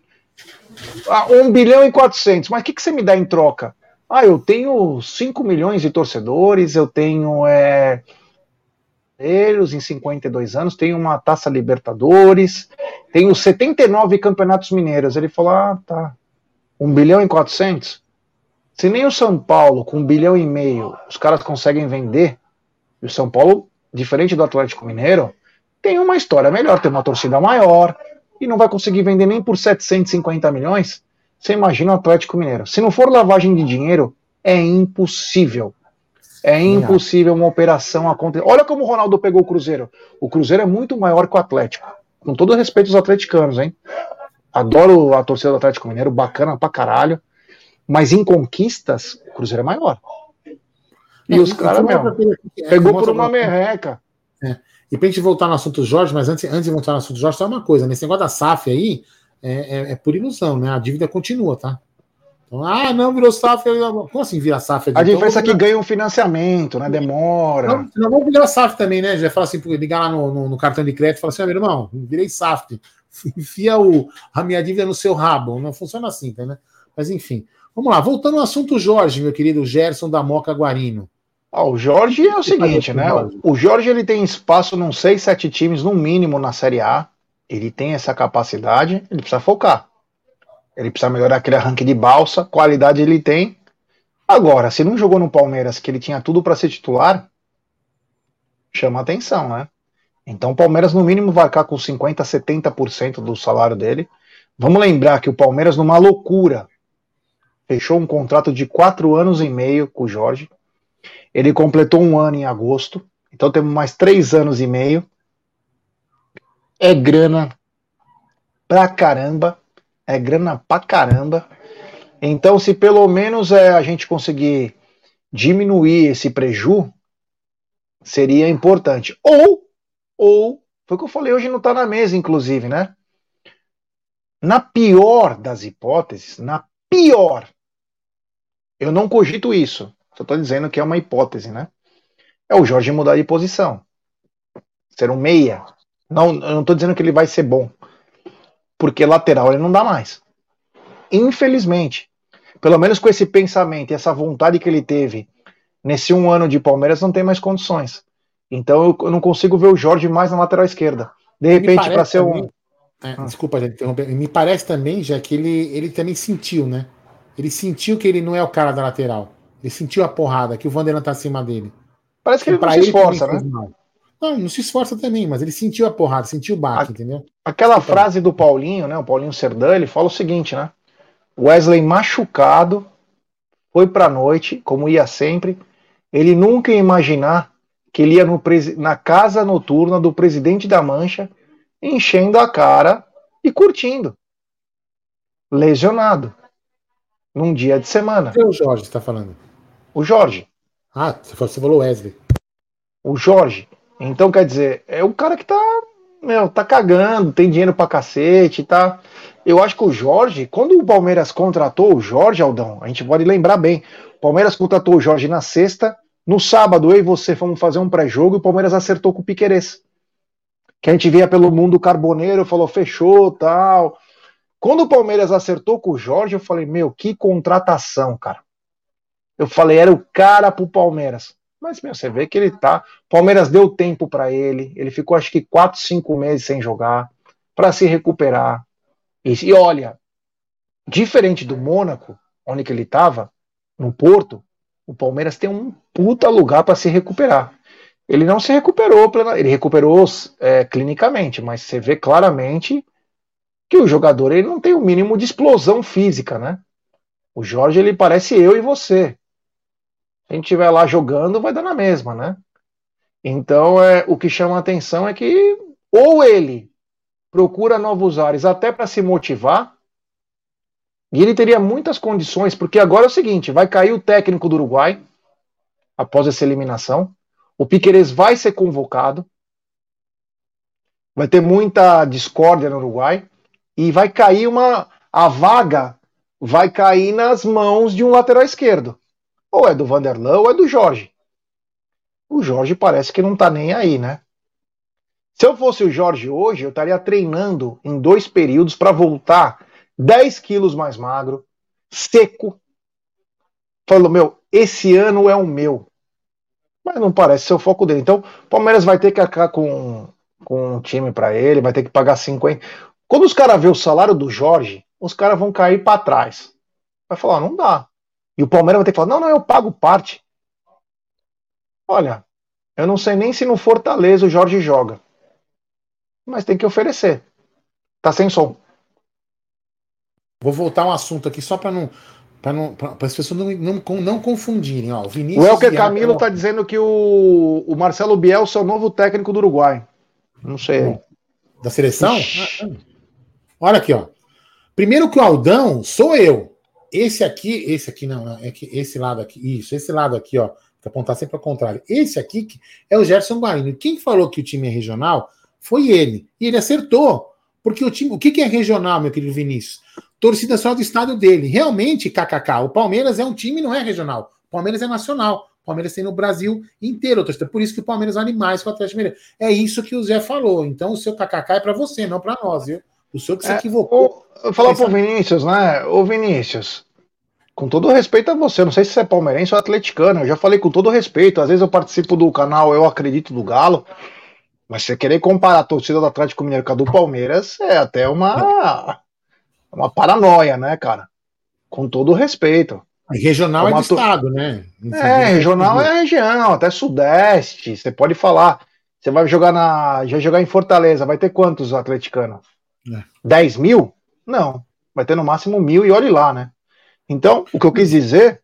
ah, 1 bilhão e 400, mas o que, que você me dá em troca? Ah, eu tenho 5 milhões de torcedores, eu tenho é, eles em 52 anos, tenho uma taça Libertadores, tenho 79 campeonatos mineiros. Ele falou: ah, tá, 1 bilhão e 400? Se nem o São Paulo, com 1 bilhão e meio, os caras conseguem vender, e o São Paulo, diferente do Atlético Mineiro, tem uma história melhor, tem uma torcida maior, e não vai conseguir vender nem por 750 milhões, você imagina o Atlético Mineiro. Se não for lavagem de dinheiro, é impossível. É impossível uma operação acontecer. Olha como o Ronaldo pegou o Cruzeiro. O Cruzeiro é muito maior que o Atlético. Com todo respeito aos atleticanos, hein? Adoro a torcida do Atlético Mineiro, bacana pra caralho. Mas em conquistas, o Cruzeiro é maior. E é, os caras, meu, pegou por uma merreca. É. E pra gente voltar no assunto Jorge, mas antes, antes de voltar no assunto Jorge, só uma coisa: nesse negócio da SAF aí, é, é, é por ilusão, né? A dívida continua, tá? Então, ah, não virou SAF. Como assim vira SAF? A diferença é que ganha um financiamento, né? Demora. Não, não vamos virar SAF também, né? Já fala assim, ligar lá no, no, no, cartão de crédito e falar assim: ah, meu irmão, virei SAF. Enfia o, a minha dívida no seu rabo. Não funciona assim, tá, né? Mas enfim. Vamos lá, voltando ao assunto Jorge, meu querido Gerson da Moca Guarino. Ah, o Jorge é o seguinte, né? O Jorge ele tem espaço num 6, 7 times no mínimo na Série A. Ele tem essa capacidade, ele precisa focar. Ele precisa melhorar aquele arranque de balsa, qualidade ele tem. Agora, se não jogou no Palmeiras, que ele tinha tudo para ser titular, chama atenção, né? Então o Palmeiras no mínimo vai ficar com 50, 70% do salário dele. Vamos lembrar que o Palmeiras, numa loucura, fechou um contrato de quatro anos e meio com o Jorge. Ele completou um ano em agosto, então temos mais três anos e meio. É grana pra caramba, é grana pra caramba. Então, se pelo menos é, a gente conseguir diminuir esse preju, seria importante. Ou, ou, foi o que eu falei hoje não tá na mesa, inclusive, né? Na pior das hipóteses, na pior, eu não cogito isso, só estou dizendo que é uma hipótese, né? É o Jorge mudar de posição. Ser um meia. Não, eu não estou dizendo que ele vai ser bom. Porque lateral ele não dá mais. Infelizmente. Pelo menos com esse pensamento e essa vontade que ele teve nesse um ano de Palmeiras, não tem mais condições. Então eu não consigo ver o Jorge mais na lateral esquerda. De repente, para ser um. É, desculpa, gente, interromper. Me parece também, já que ele, ele também sentiu, né? Ele sentiu que ele não é o cara da lateral. Ele sentiu a porrada, que o Vanderlan tá acima dele. Parece que ele não se esforça, né? Não, não se esforça também, mas ele sentiu a porrada, sentiu o baque, a, entendeu? Aquela então, frase do Paulinho, né? O Paulinho Serdã, ele fala o seguinte, né? Wesley machucado, foi pra noite, como ia sempre. Ele nunca ia imaginar que ele ia no, na casa noturna do presidente da Mancha, enchendo a cara e curtindo. Lesionado. Num dia de semana. Quem é o Jorge está falando? O Jorge. Ah, você falou Wesley. O Jorge. Então, quer dizer, é o cara que tá, meu, tá cagando, tem dinheiro pra cacete, tá? Eu acho que o Jorge, quando o Palmeiras contratou o Jorge Aldão, a gente pode lembrar bem, o Palmeiras contratou o Jorge na sexta, no sábado eu e você fomos fazer um pré-jogo e o Palmeiras acertou com o Piquerez. que a gente via pelo mundo carboneiro, falou, fechou, tal. Quando o Palmeiras acertou com o Jorge, eu falei, meu, que contratação, cara. Eu falei, era o cara pro Palmeiras. Mas, meu, você vê que ele tá. Palmeiras deu tempo para ele. Ele ficou, acho que, quatro, cinco meses sem jogar para se recuperar. E, e, olha, diferente do Mônaco, onde que ele estava, no Porto, o Palmeiras tem um puta lugar para se recuperar. Ele não se recuperou, ele recuperou é, clinicamente, mas você vê claramente que o jogador ele não tem o mínimo de explosão física, né? O Jorge ele parece eu e você. A gente estiver lá jogando, vai dar na mesma, né? Então é o que chama a atenção é que ou ele procura novos ares até para se motivar, e ele teria muitas condições, porque agora é o seguinte: vai cair o técnico do Uruguai após essa eliminação. O Piqueires vai ser convocado. Vai ter muita discórdia no Uruguai. E vai cair uma. A vaga vai cair nas mãos de um lateral esquerdo. Ou é do Vanderlan ou é do Jorge. O Jorge parece que não tá nem aí, né? Se eu fosse o Jorge hoje, eu estaria treinando em dois períodos para voltar 10 quilos mais magro, seco. Falou, meu, esse ano é o meu mas não parece ser o foco dele. Então, o Palmeiras vai ter que arcar com, com um time para ele, vai ter que pagar 50. Quando os caras vê o salário do Jorge, os caras vão cair para trás. Vai falar, não dá. E o Palmeiras vai ter que falar, não, não, eu pago parte. Olha, eu não sei nem se no Fortaleza o Jorge joga. Mas tem que oferecer. Tá sem som. Vou voltar um assunto aqui só para não para as pessoas não, não, não confundirem. Ó, o Vinícius o Elker Camilo está dizendo que o, o Marcelo Bielsa é o novo técnico do Uruguai. Não sei. Da seleção? Ah. Olha aqui, ó. Primeiro que o Aldão sou eu. Esse aqui, esse aqui não, é que esse lado aqui, isso, esse lado aqui, ó, que apontar sempre ao contrário. Esse aqui é o Gerson Guarino. Quem falou que o time é regional foi ele. E ele acertou. Porque o time, o que é regional, meu querido Vinícius? torcida só do estado dele. Realmente, kkk, o Palmeiras é um time, não é regional. O Palmeiras é nacional. O Palmeiras tem no Brasil inteiro, torcida. Por isso que o Palmeiras vale mais que o Atlético Mineiro. É isso que o Zé falou. Então o seu kkk é para você, não para nós, viu? O senhor que se é, equivocou. eu falar pro Vinícius, né? Ô Vinícius, com todo respeito a você, não sei se você é palmeirense ou atleticano, eu já falei com todo respeito. Às vezes eu participo do canal Eu Acredito do Galo, mas você querer comparar a torcida do Atlético Mineiro com a do Palmeiras é até uma uma paranoia, né, cara? Com todo o respeito. Regional é, é de estado, né? É, regional é região, até sudeste. Você pode falar. Você vai jogar na. Já jogar em Fortaleza, vai ter quantos atleticanos? É. 10 mil? Não. Vai ter no máximo mil e olhe lá, né? Então, o que eu quis dizer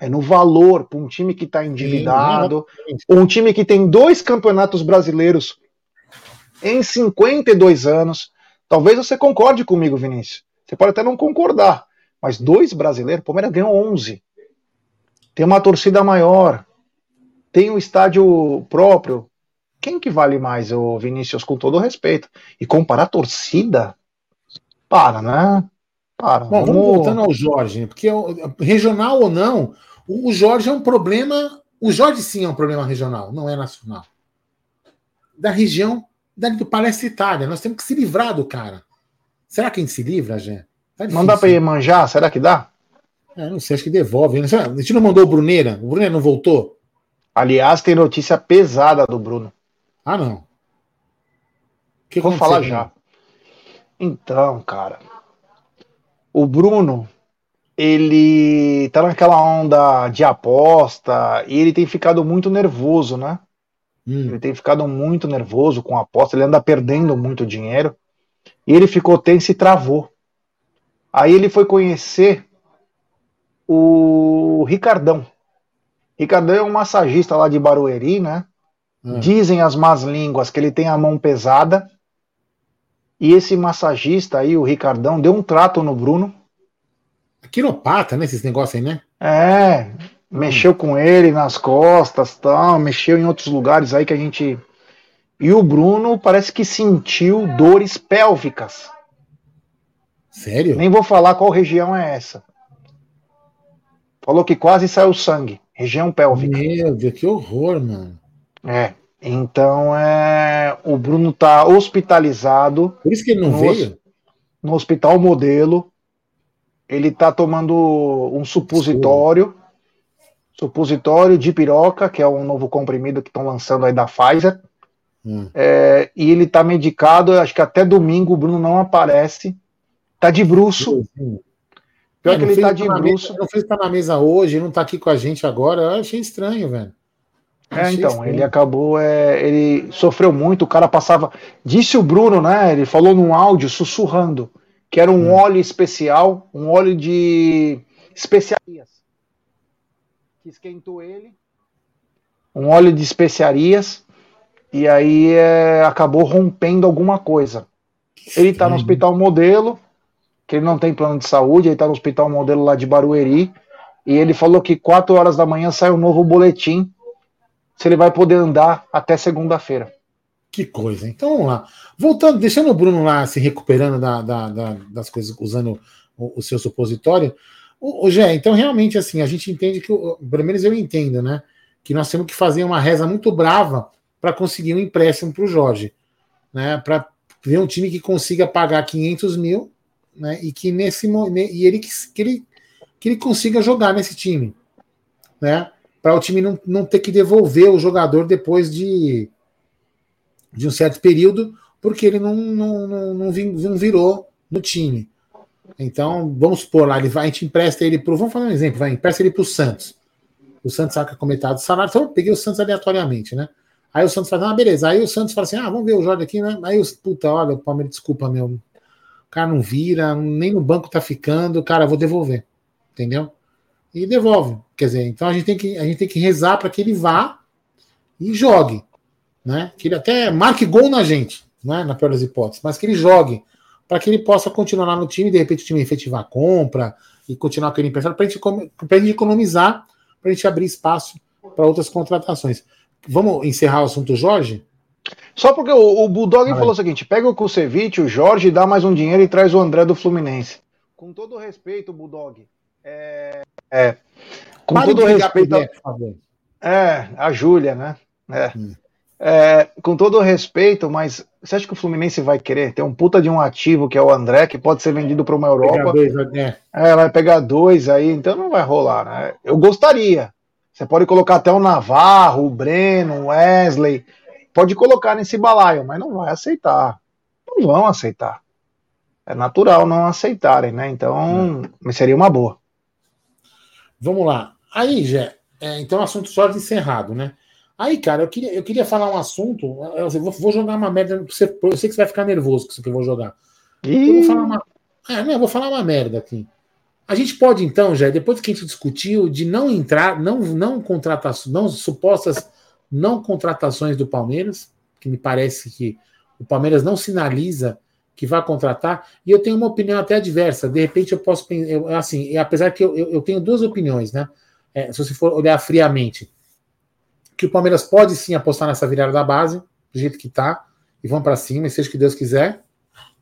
é no valor para um time que está endividado, um time que tem dois campeonatos brasileiros em 52 anos, Talvez você concorde comigo, Vinícius. Você pode até não concordar, mas dois brasileiros, o Palmeiras ganhou 11. Tem uma torcida maior, tem um estádio próprio. Quem que vale mais, o Vinícius, com todo o respeito? E comparar torcida? Para, né? Para. Bom, vamos, vamos voltando ao Jorge, porque regional ou não, o Jorge é um problema. O Jorge sim é um problema regional, não é nacional. Da região dali do Palestra Itália. Nós temos que se livrar do cara. Será que a gente se livra, Gê? Tá não dá para ir manjar? Será que dá? É, não sei, acho que devolve. A gente não mandou o Bruneira? O Bruneira não voltou? Aliás, tem notícia pesada do Bruno. Ah, não. Que Vou falar já. Então, cara. O Bruno, ele tá naquela onda de aposta e ele tem ficado muito nervoso, né? Hum. Ele tem ficado muito nervoso com a aposta, ele anda perdendo muito dinheiro. E ele ficou tenso e travou. Aí ele foi conhecer o Ricardão. Ricardão é um massagista lá de Barueri, né? Hum. Dizem as más línguas que ele tem a mão pesada. E esse massagista aí, o Ricardão, deu um trato no Bruno. Quiropata, né? Esses negócios aí, né? É, mexeu com ele nas costas, tal, mexeu em outros lugares aí que a gente. E o Bruno parece que sentiu dores pélvicas. Sério? Nem vou falar qual região é essa. Falou que quase saiu sangue. Região pélvica. Meu Deus, que horror, mano. É. Então é, o Bruno tá hospitalizado. Por isso que ele não no, veio? No hospital modelo. Ele tá tomando um supositório. Supositório de piroca, que é um novo comprimido que estão lançando aí da Pfizer. Hum. É, e ele tá medicado, acho que até domingo o Bruno não aparece. Tá de bruxo. Pior é, que ele tá de bruxo. Mesa, não fez estar na mesa hoje, não tá aqui com a gente agora. Eu achei estranho, velho. É, então, ele acabou, é, ele sofreu muito, o cara passava. Disse o Bruno, né? Ele falou num áudio sussurrando que era um hum. óleo especial, um óleo de especiarias. Que esquentou ele. Um óleo de especiarias. E aí é, acabou rompendo alguma coisa. Ele tá no hospital modelo, que ele não tem plano de saúde, ele tá no hospital modelo lá de Barueri. E ele falou que 4 horas da manhã sai um novo boletim se ele vai poder andar até segunda-feira. Que coisa. Então vamos lá. Voltando, deixando o Bruno lá se recuperando da, da, da, das coisas, usando o, o seu supositório. O, o Gé, então realmente assim, a gente entende que, pelo menos eu entendo, né? Que nós temos que fazer uma reza muito brava para conseguir um empréstimo para o Jorge, né? Para ver um time que consiga pagar 500 mil, né? E que nesse e ele que, ele que ele consiga jogar nesse time, né? Para o time não, não ter que devolver o jogador depois de, de um certo período, porque ele não, não, não, não, virou no time. Então, vamos supor lá, ele vai, a gente empresta ele para. Vamos fazer um exemplo, vai, empresta ele para o Santos. O Santos saca com metade do salário, então eu peguei o Santos aleatoriamente, né? Aí o Santos fala, ah, beleza. Aí o Santos fala assim: ah, vamos ver o Jorge aqui, né? Aí os, puta, olha, o Palmeiras, desculpa, meu. O cara não vira, nem no banco tá ficando, cara, vou devolver. Entendeu? E devolve. Quer dizer, então a gente tem que, a gente tem que rezar para que ele vá e jogue. Né? Que ele até marque gol na gente, né? na pior das hipóteses, mas que ele jogue para que ele possa continuar lá no time, de repente o time efetivar a compra e continuar com ele emprestado, para a gente economizar, para a gente abrir espaço para outras contratações. Vamos encerrar o assunto Jorge? Só porque o, o Bulldog ah, falou o seguinte: pega o Kusevich, o Jorge, dá mais um dinheiro e traz o André do Fluminense. Com todo respeito, Bulldog, é, é, com Pare todo respeito. A, é, a Júlia, né? É. Hum. É, com todo respeito, mas você acha que o Fluminense vai querer? Tem um puta de um ativo que é o André, que pode ser vendido para uma Europa. Dois, né? É, vai pegar dois aí, então não vai rolar, né? Eu gostaria. Você pode colocar até o Navarro, o Breno, o Wesley. Pode colocar nesse balaio, mas não vai aceitar. Não vão aceitar. É natural não aceitarem, né? Então, mas seria uma boa. Vamos lá. Aí, Jé, é, então assunto só encerrado, né? Aí, cara, eu queria, eu queria falar um assunto. Eu vou, vou jogar uma merda. Você, eu sei que você vai ficar nervoso com isso que eu vou jogar. Eu vou falar uma. É, não, eu vou falar uma merda aqui. A gente pode, então, já, depois que a gente discutiu, de não entrar, não, não contratações, não supostas não contratações do Palmeiras, que me parece que o Palmeiras não sinaliza que vai contratar, e eu tenho uma opinião até adversa. De repente eu posso pensar, assim, apesar que eu, eu, eu, tenho duas opiniões, né? É, se você for olhar friamente, que o Palmeiras pode sim apostar nessa virada da base, do jeito que tá, e vão para cima, e seja o que Deus quiser.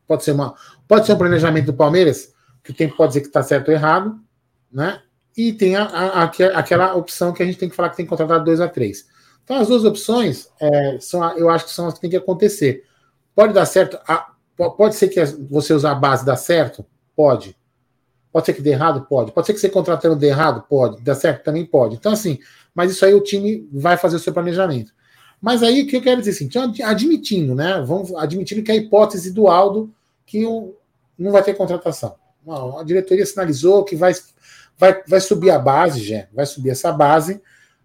Pode ser, uma, pode ser um planejamento do Palmeiras, que o tempo pode dizer que está certo ou errado, né? E tem a, a, a, aquela opção que a gente tem que falar que tem que contratar dois a três. Então, as duas opções é, são, eu acho que são as que tem que acontecer. Pode dar certo. A, Pode ser que você usar a base dá certo? Pode. Pode ser que dê errado? Pode. Pode ser que você contratando dê errado? Pode. Dá certo? Também pode. Então, assim, mas isso aí o time vai fazer o seu planejamento. Mas aí o que eu quero dizer assim, então, admitindo, né? Vamos admitindo que a hipótese do Aldo que não vai ter contratação. Não, a diretoria sinalizou que vai, vai, vai subir a base, já, vai subir essa base,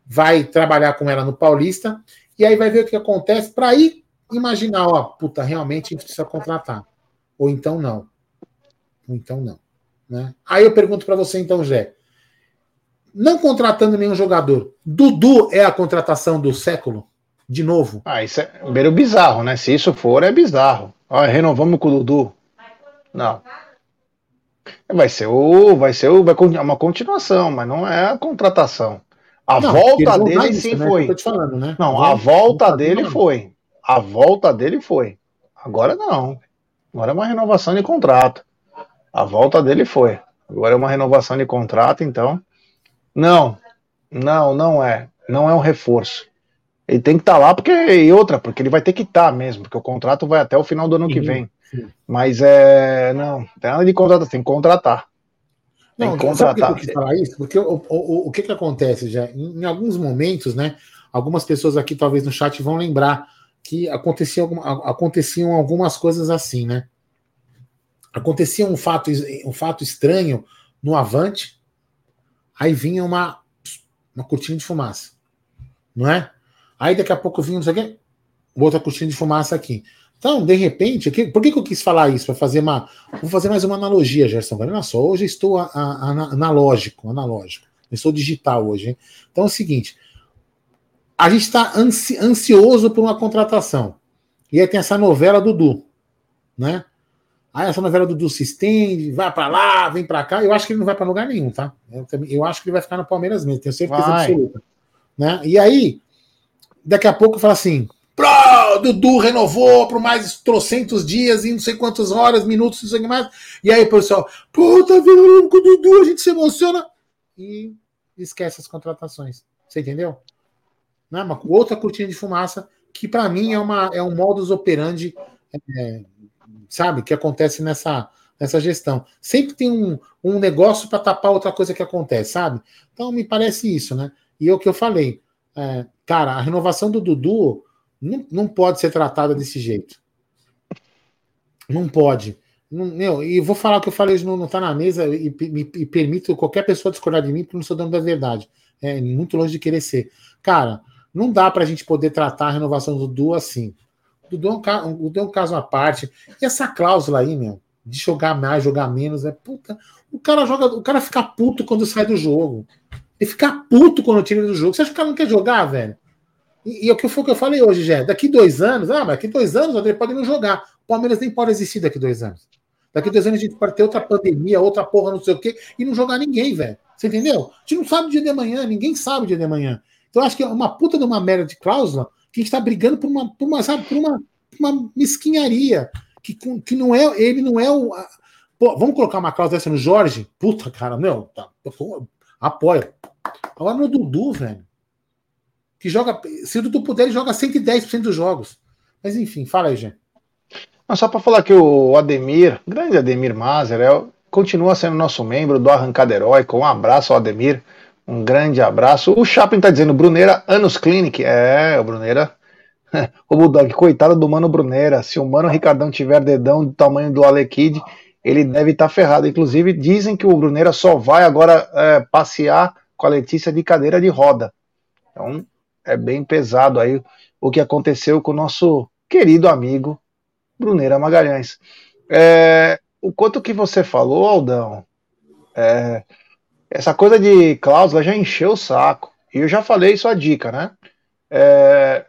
vai trabalhar com ela no Paulista, e aí vai ver o que acontece para ir imaginar, ó, puta, realmente a gente precisa contratar. Ou então não. Ou então não. Né? Aí eu pergunto para você, então, Jé. Não contratando nenhum jogador, Dudu é a contratação do século? De novo? Ah, isso é meio bizarro, né? Se isso for, é bizarro. Ó, renovamos com o Dudu. Não. Vai ser o. Vai ser o. Vai uma continuação, mas não é a contratação. A não, volta dele sim né? foi. Falando, né? Não, a volta dele foi. A volta dele foi. Agora não. Agora é uma renovação de contrato. A volta dele foi. Agora é uma renovação de contrato, então. Não, não, não é. Não é um reforço. Ele tem que estar tá lá porque e outra, porque ele vai ter que estar tá mesmo, porque o contrato vai até o final do ano sim, que vem. Sim. Mas é. Não, tem nada de contratar, tem que contratar. Tem não, que contratar. Por que falar isso? Porque o, o, o que, que acontece, já? Em, em, alguns momentos, né? Algumas pessoas aqui, talvez no chat, vão lembrar que acontecia, aconteciam algumas coisas assim, né? Acontecia um fato, um fato estranho no Avante, aí vinha uma, uma cortina de fumaça, não é? Aí daqui a pouco vinha, não sei o quê, outra cortina de fumaça aqui. Então, de repente, aqui, por que, que eu quis falar isso? Para fazer uma. Vou fazer mais uma analogia, Gerson. Olha só, hoje estou a, a, a, analógico, analógico. Eu estou digital hoje. Hein? Então é o seguinte: a gente está ansi, ansioso por uma contratação. E aí tem essa novela do Du, né? Aí essa novela do Du se estende, vai para lá, vem para cá. Eu acho que ele não vai para lugar nenhum, tá? Eu, eu, acho que ele vai ficar no Palmeiras mesmo, tenho certeza vai. absoluta. Né? E aí, daqui a pouco fala assim: Pro, Dudu renovou por mais trocentos dias e não sei quantas horas, minutos, não sei o que mais. E aí, pessoal, tá vendo com o Dudu, a gente se emociona. E esquece as contratações. Você entendeu? Não é uma outra cortina de fumaça que para mim é, uma, é um modus operandi, é, sabe, que acontece nessa, nessa gestão. Sempre tem um, um negócio para tapar outra coisa que acontece, sabe? Então me parece isso, né? E é o que eu falei. É, cara, a renovação do Dudu não, não pode ser tratada desse jeito. Não pode. Meu, e vou falar o que eu falei hoje não, não tá na mesa e, me, e permito qualquer pessoa discordar de mim porque não sou dono da verdade. É muito longe de querer ser. Cara, não dá pra gente poder tratar a renovação do Dudu assim. O Dudu é um, Dudu é um caso à parte. E essa cláusula aí, meu, de jogar mais, jogar menos, é puta. O cara joga, o cara fica puto quando sai do jogo. Ele fica puto quando tira do jogo. Você acha que o cara não quer jogar, velho? E, e é o que foi o que eu falei hoje, Jé. Daqui dois anos, ah, mas daqui dois anos ele pode não jogar. O Palmeiras nem pode existir daqui dois anos. Daqui dois anos a gente pode ter outra pandemia, outra porra, não sei o quê, e não jogar ninguém, velho. Você entendeu? A gente não sabe o dia de amanhã, ninguém sabe o dia de amanhã. Então acho que é uma puta de uma merda de cláusula que a gente tá brigando por uma, por uma, sabe, por uma, uma mesquinharia. Que, que não é, ele não é o. A, pô, vamos colocar uma cláusula dessa no Jorge? Puta, cara, meu, tá, apoio. Agora no Dudu, velho que joga. Se o Dudu puder, ele joga 110% dos jogos. Mas enfim, fala aí, gente. Só para falar que o Ademir, grande Ademir Mazer, é, continua sendo nosso membro do Arrancada Heróica. Um abraço ao Ademir. Um grande abraço. O Chaplin tá dizendo, Bruneira, anos Clinic. É, o Bruneira. o Bulldog, coitado do Mano Bruneira. Se o Mano Ricardão tiver dedão do tamanho do Alekid, ele deve estar tá ferrado. Inclusive, dizem que o Bruneira só vai agora é, passear com a Letícia de cadeira de roda. Então, é bem pesado aí o que aconteceu com o nosso querido amigo Bruneira Magalhães. É, o quanto que você falou, Aldão, é, essa coisa de cláusula já encheu o saco. E eu já falei isso a dica, né? É,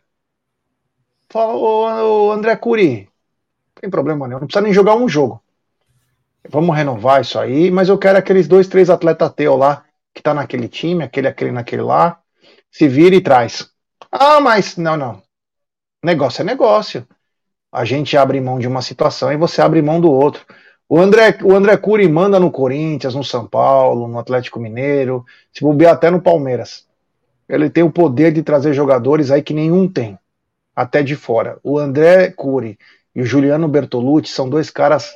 falou o André Curi, não tem problema nenhum, não precisa nem jogar um jogo. Vamos renovar isso aí, mas eu quero aqueles dois, três atletas teu lá, que tá naquele time, aquele, aquele, naquele lá, se vira e traz. Ah, mas não, não. Negócio é negócio. A gente abre mão de uma situação e você abre mão do outro. O André, o André Cury manda no Corinthians, no São Paulo, no Atlético Mineiro, se bobear até no Palmeiras. Ele tem o poder de trazer jogadores aí que nenhum tem, até de fora. O André Cury e o Juliano Bertolucci são dois caras.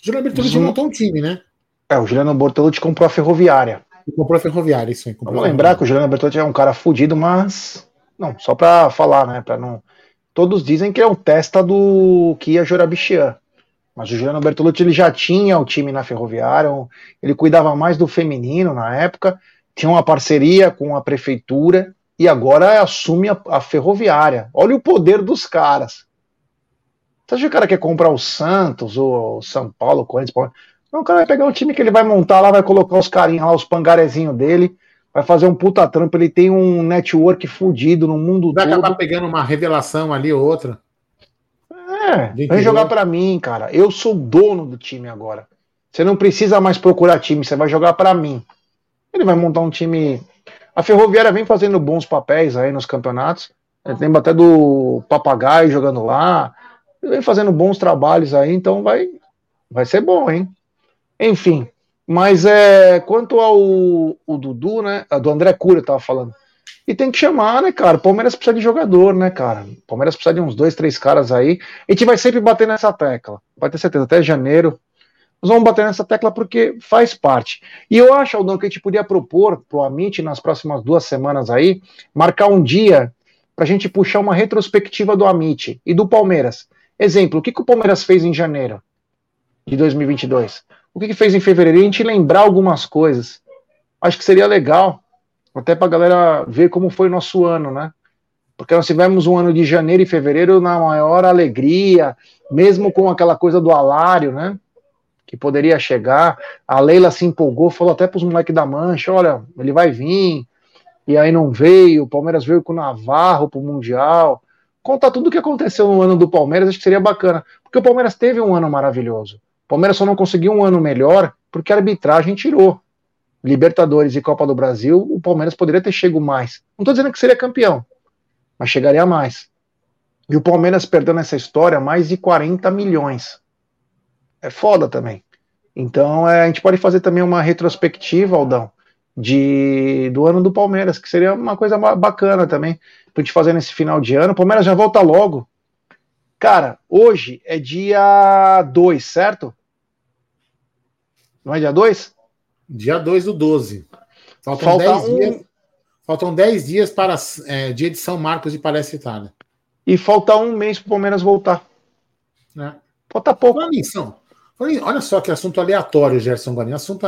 O Juliano Bertolucci montou um time, né? É, o Juliano Bertolucci comprou a Ferroviária. Comprou a Ferroviária, isso aí. Vamos lembrar que o Juliano Bertolucci é um cara fudido, mas. Não, só pra falar, né? Pra não... Todos dizem que é um testa do Kia Jorabichian. Mas o Juliano Bertolucci ele já tinha o time na Ferroviária, ele cuidava mais do feminino na época, tinha uma parceria com a prefeitura e agora assume a, a Ferroviária. Olha o poder dos caras. Você acha que o cara quer comprar o Santos, ou o São Paulo, o Corinthians? Não, o cara vai pegar o time que ele vai montar lá, vai colocar os carinhos lá, os pangarezinhos dele, vai fazer um puta trampo. Ele tem um network fudido no mundo vai todo. Vai acabar pegando uma revelação ali ou outra. É, vem jogar para mim, cara. Eu sou dono do time agora. Você não precisa mais procurar time, você vai jogar para mim. Ele vai montar um time. A Ferroviária vem fazendo bons papéis aí nos campeonatos. Lembra até do Papagaio jogando lá. Ele vem fazendo bons trabalhos aí, então vai, vai ser bom, hein? Enfim, mas é quanto ao o Dudu, né? Do André Cura, eu tava falando. E tem que chamar, né, cara? Palmeiras precisa de jogador, né, cara? Palmeiras precisa de uns dois, três caras aí. A gente vai sempre bater nessa tecla. Vai ter certeza, até janeiro. Nós vamos bater nessa tecla porque faz parte. E eu acho, Aldão, que a gente podia propor pro Amit nas próximas duas semanas aí, marcar um dia para a gente puxar uma retrospectiva do Amit e do Palmeiras. Exemplo, o que, que o Palmeiras fez em janeiro de 2022? O que, que fez em fevereiro? E a gente lembrar algumas coisas. Acho que seria legal até para a galera ver como foi nosso ano, né? Porque nós tivemos um ano de janeiro e fevereiro na maior alegria, mesmo com aquela coisa do alário, né? Que poderia chegar. A Leila se empolgou, falou até para os moleques da Mancha: olha, ele vai vir. E aí não veio. O Palmeiras veio com o Navarro para o Mundial. Contar tudo o que aconteceu no ano do Palmeiras, acho que seria bacana. Porque o Palmeiras teve um ano maravilhoso. O Palmeiras só não conseguiu um ano melhor porque a arbitragem tirou. Libertadores e Copa do Brasil, o Palmeiras poderia ter chegado mais. Não estou dizendo que seria campeão, mas chegaria mais. E o Palmeiras perdendo essa história mais de 40 milhões. É foda também. Então é, a gente pode fazer também uma retrospectiva, Aldão, de, do ano do Palmeiras, que seria uma coisa bacana também, pra gente fazer nesse final de ano. O Palmeiras já volta logo. Cara, hoje é dia 2, certo? Não é dia 2? Dia 2 do 12. Faltam 10 um... dias. Faltam 10 dias para é, dia de São Marcos de Palestra Itália. E falta um mês para o Palmeiras voltar. É. Falta pouco. São, olha só que assunto aleatório, Gerson Guarani. Assunto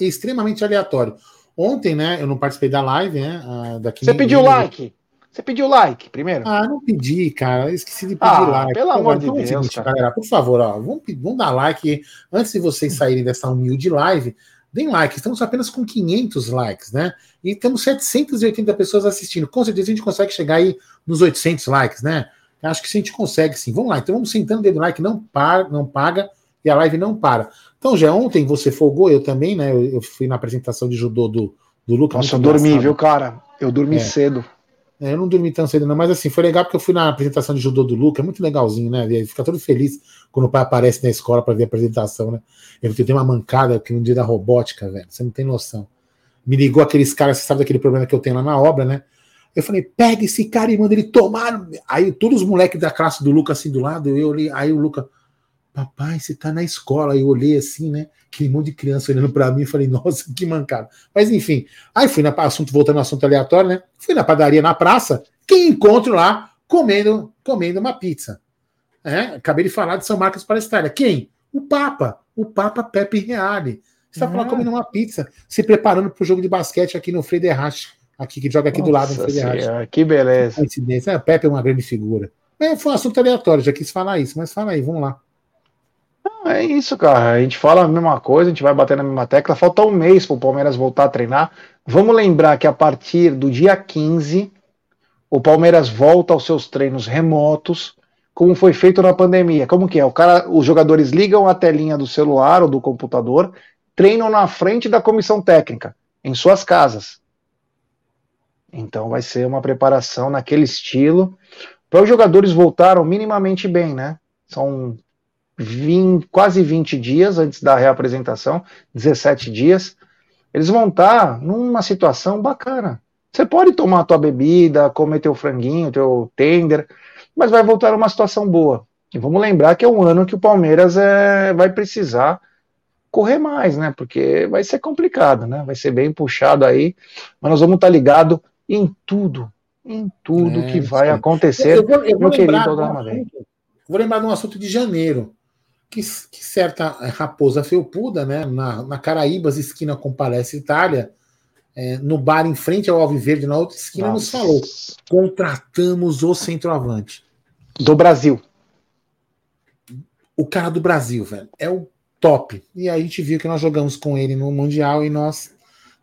extremamente aleatório. Ontem, né, eu não participei da live, né? Daqui Você pediu like? Você pediu like primeiro? Ah, não pedi, cara. Esqueci de pedir ah, like. Pelo amor de Deus, seguinte, galera, por favor, ó, vamos, vamos dar like antes de vocês saírem dessa humilde live. Deem like, estamos apenas com 500 likes, né? E temos 780 pessoas assistindo. Com certeza a gente consegue chegar aí nos 800 likes, né? Acho que a gente consegue sim. Vamos lá, então vamos sentando o dedo like, não, para, não paga e a live não para. Então, já ontem você folgou, eu também, né? Eu, eu fui na apresentação de judô do, do Lucas. Nossa, eu dormi, viu, cara? Eu dormi é. cedo. É, eu não dormi tão cedo, não, mas assim, foi legal porque eu fui na apresentação de judô do Luca, é muito legalzinho, né? Ele fica todo feliz quando o pai aparece na escola para ver a apresentação, né? Ele tem uma mancada que no dia da robótica, velho, você não tem noção. Me ligou aqueles caras, você sabe daquele problema que eu tenho lá na obra, né? Eu falei, pega esse cara e manda ele tomar. Aí todos os moleques da classe do Luca assim do lado, eu olhei, aí o Luca, papai, você tá na escola. Eu olhei assim, né? Aquele monte de criança olhando para mim e falei, nossa, que mancada. Mas enfim, aí fui na assunto, voltando ao assunto aleatório, né? Fui na padaria na praça, quem encontro lá comendo, comendo uma pizza. É, acabei de falar de São Marcos para a Itália. Quem? O Papa, o Papa Pepe Reale. Está falando comendo uma pizza, se preparando para o jogo de basquete aqui no Frederich, aqui que joga aqui Nossa do lado no Frederich. Que beleza. Coincidência. É, Pepe é uma grande figura. É, foi um assunto aleatório, já quis falar isso, mas fala aí, vamos lá. É isso, cara. A gente fala a mesma coisa, a gente vai bater na mesma tecla. Falta um mês para o Palmeiras voltar a treinar. Vamos lembrar que a partir do dia 15, o Palmeiras volta aos seus treinos remotos, como foi feito na pandemia. Como que é? O cara, os jogadores ligam a telinha do celular ou do computador, treinam na frente da comissão técnica, em suas casas. Então vai ser uma preparação naquele estilo. Para os jogadores voltaram minimamente bem, né? São 20, quase 20 dias antes da reapresentação, 17 dias, eles vão estar numa situação bacana. Você pode tomar a tua bebida, comer teu franguinho, teu tender, mas vai voltar a uma situação boa. E vamos lembrar que é um ano que o Palmeiras é, vai precisar correr mais, né? Porque vai ser complicado, né? Vai ser bem puxado aí, mas nós vamos estar ligados em tudo, em tudo é, que vai sim. acontecer, eu vou, eu meu querido Vou lembrar de um assunto de janeiro que, que certa raposa felpuda, né, na, na Caraíbas, esquina com Palestra Itália, é, no bar em frente ao Alviverde, na outra esquina, Nossa. nos falou: contratamos o centroavante. Do Brasil. O cara do Brasil, velho. É o top. E aí a gente viu que nós jogamos com ele no Mundial e nós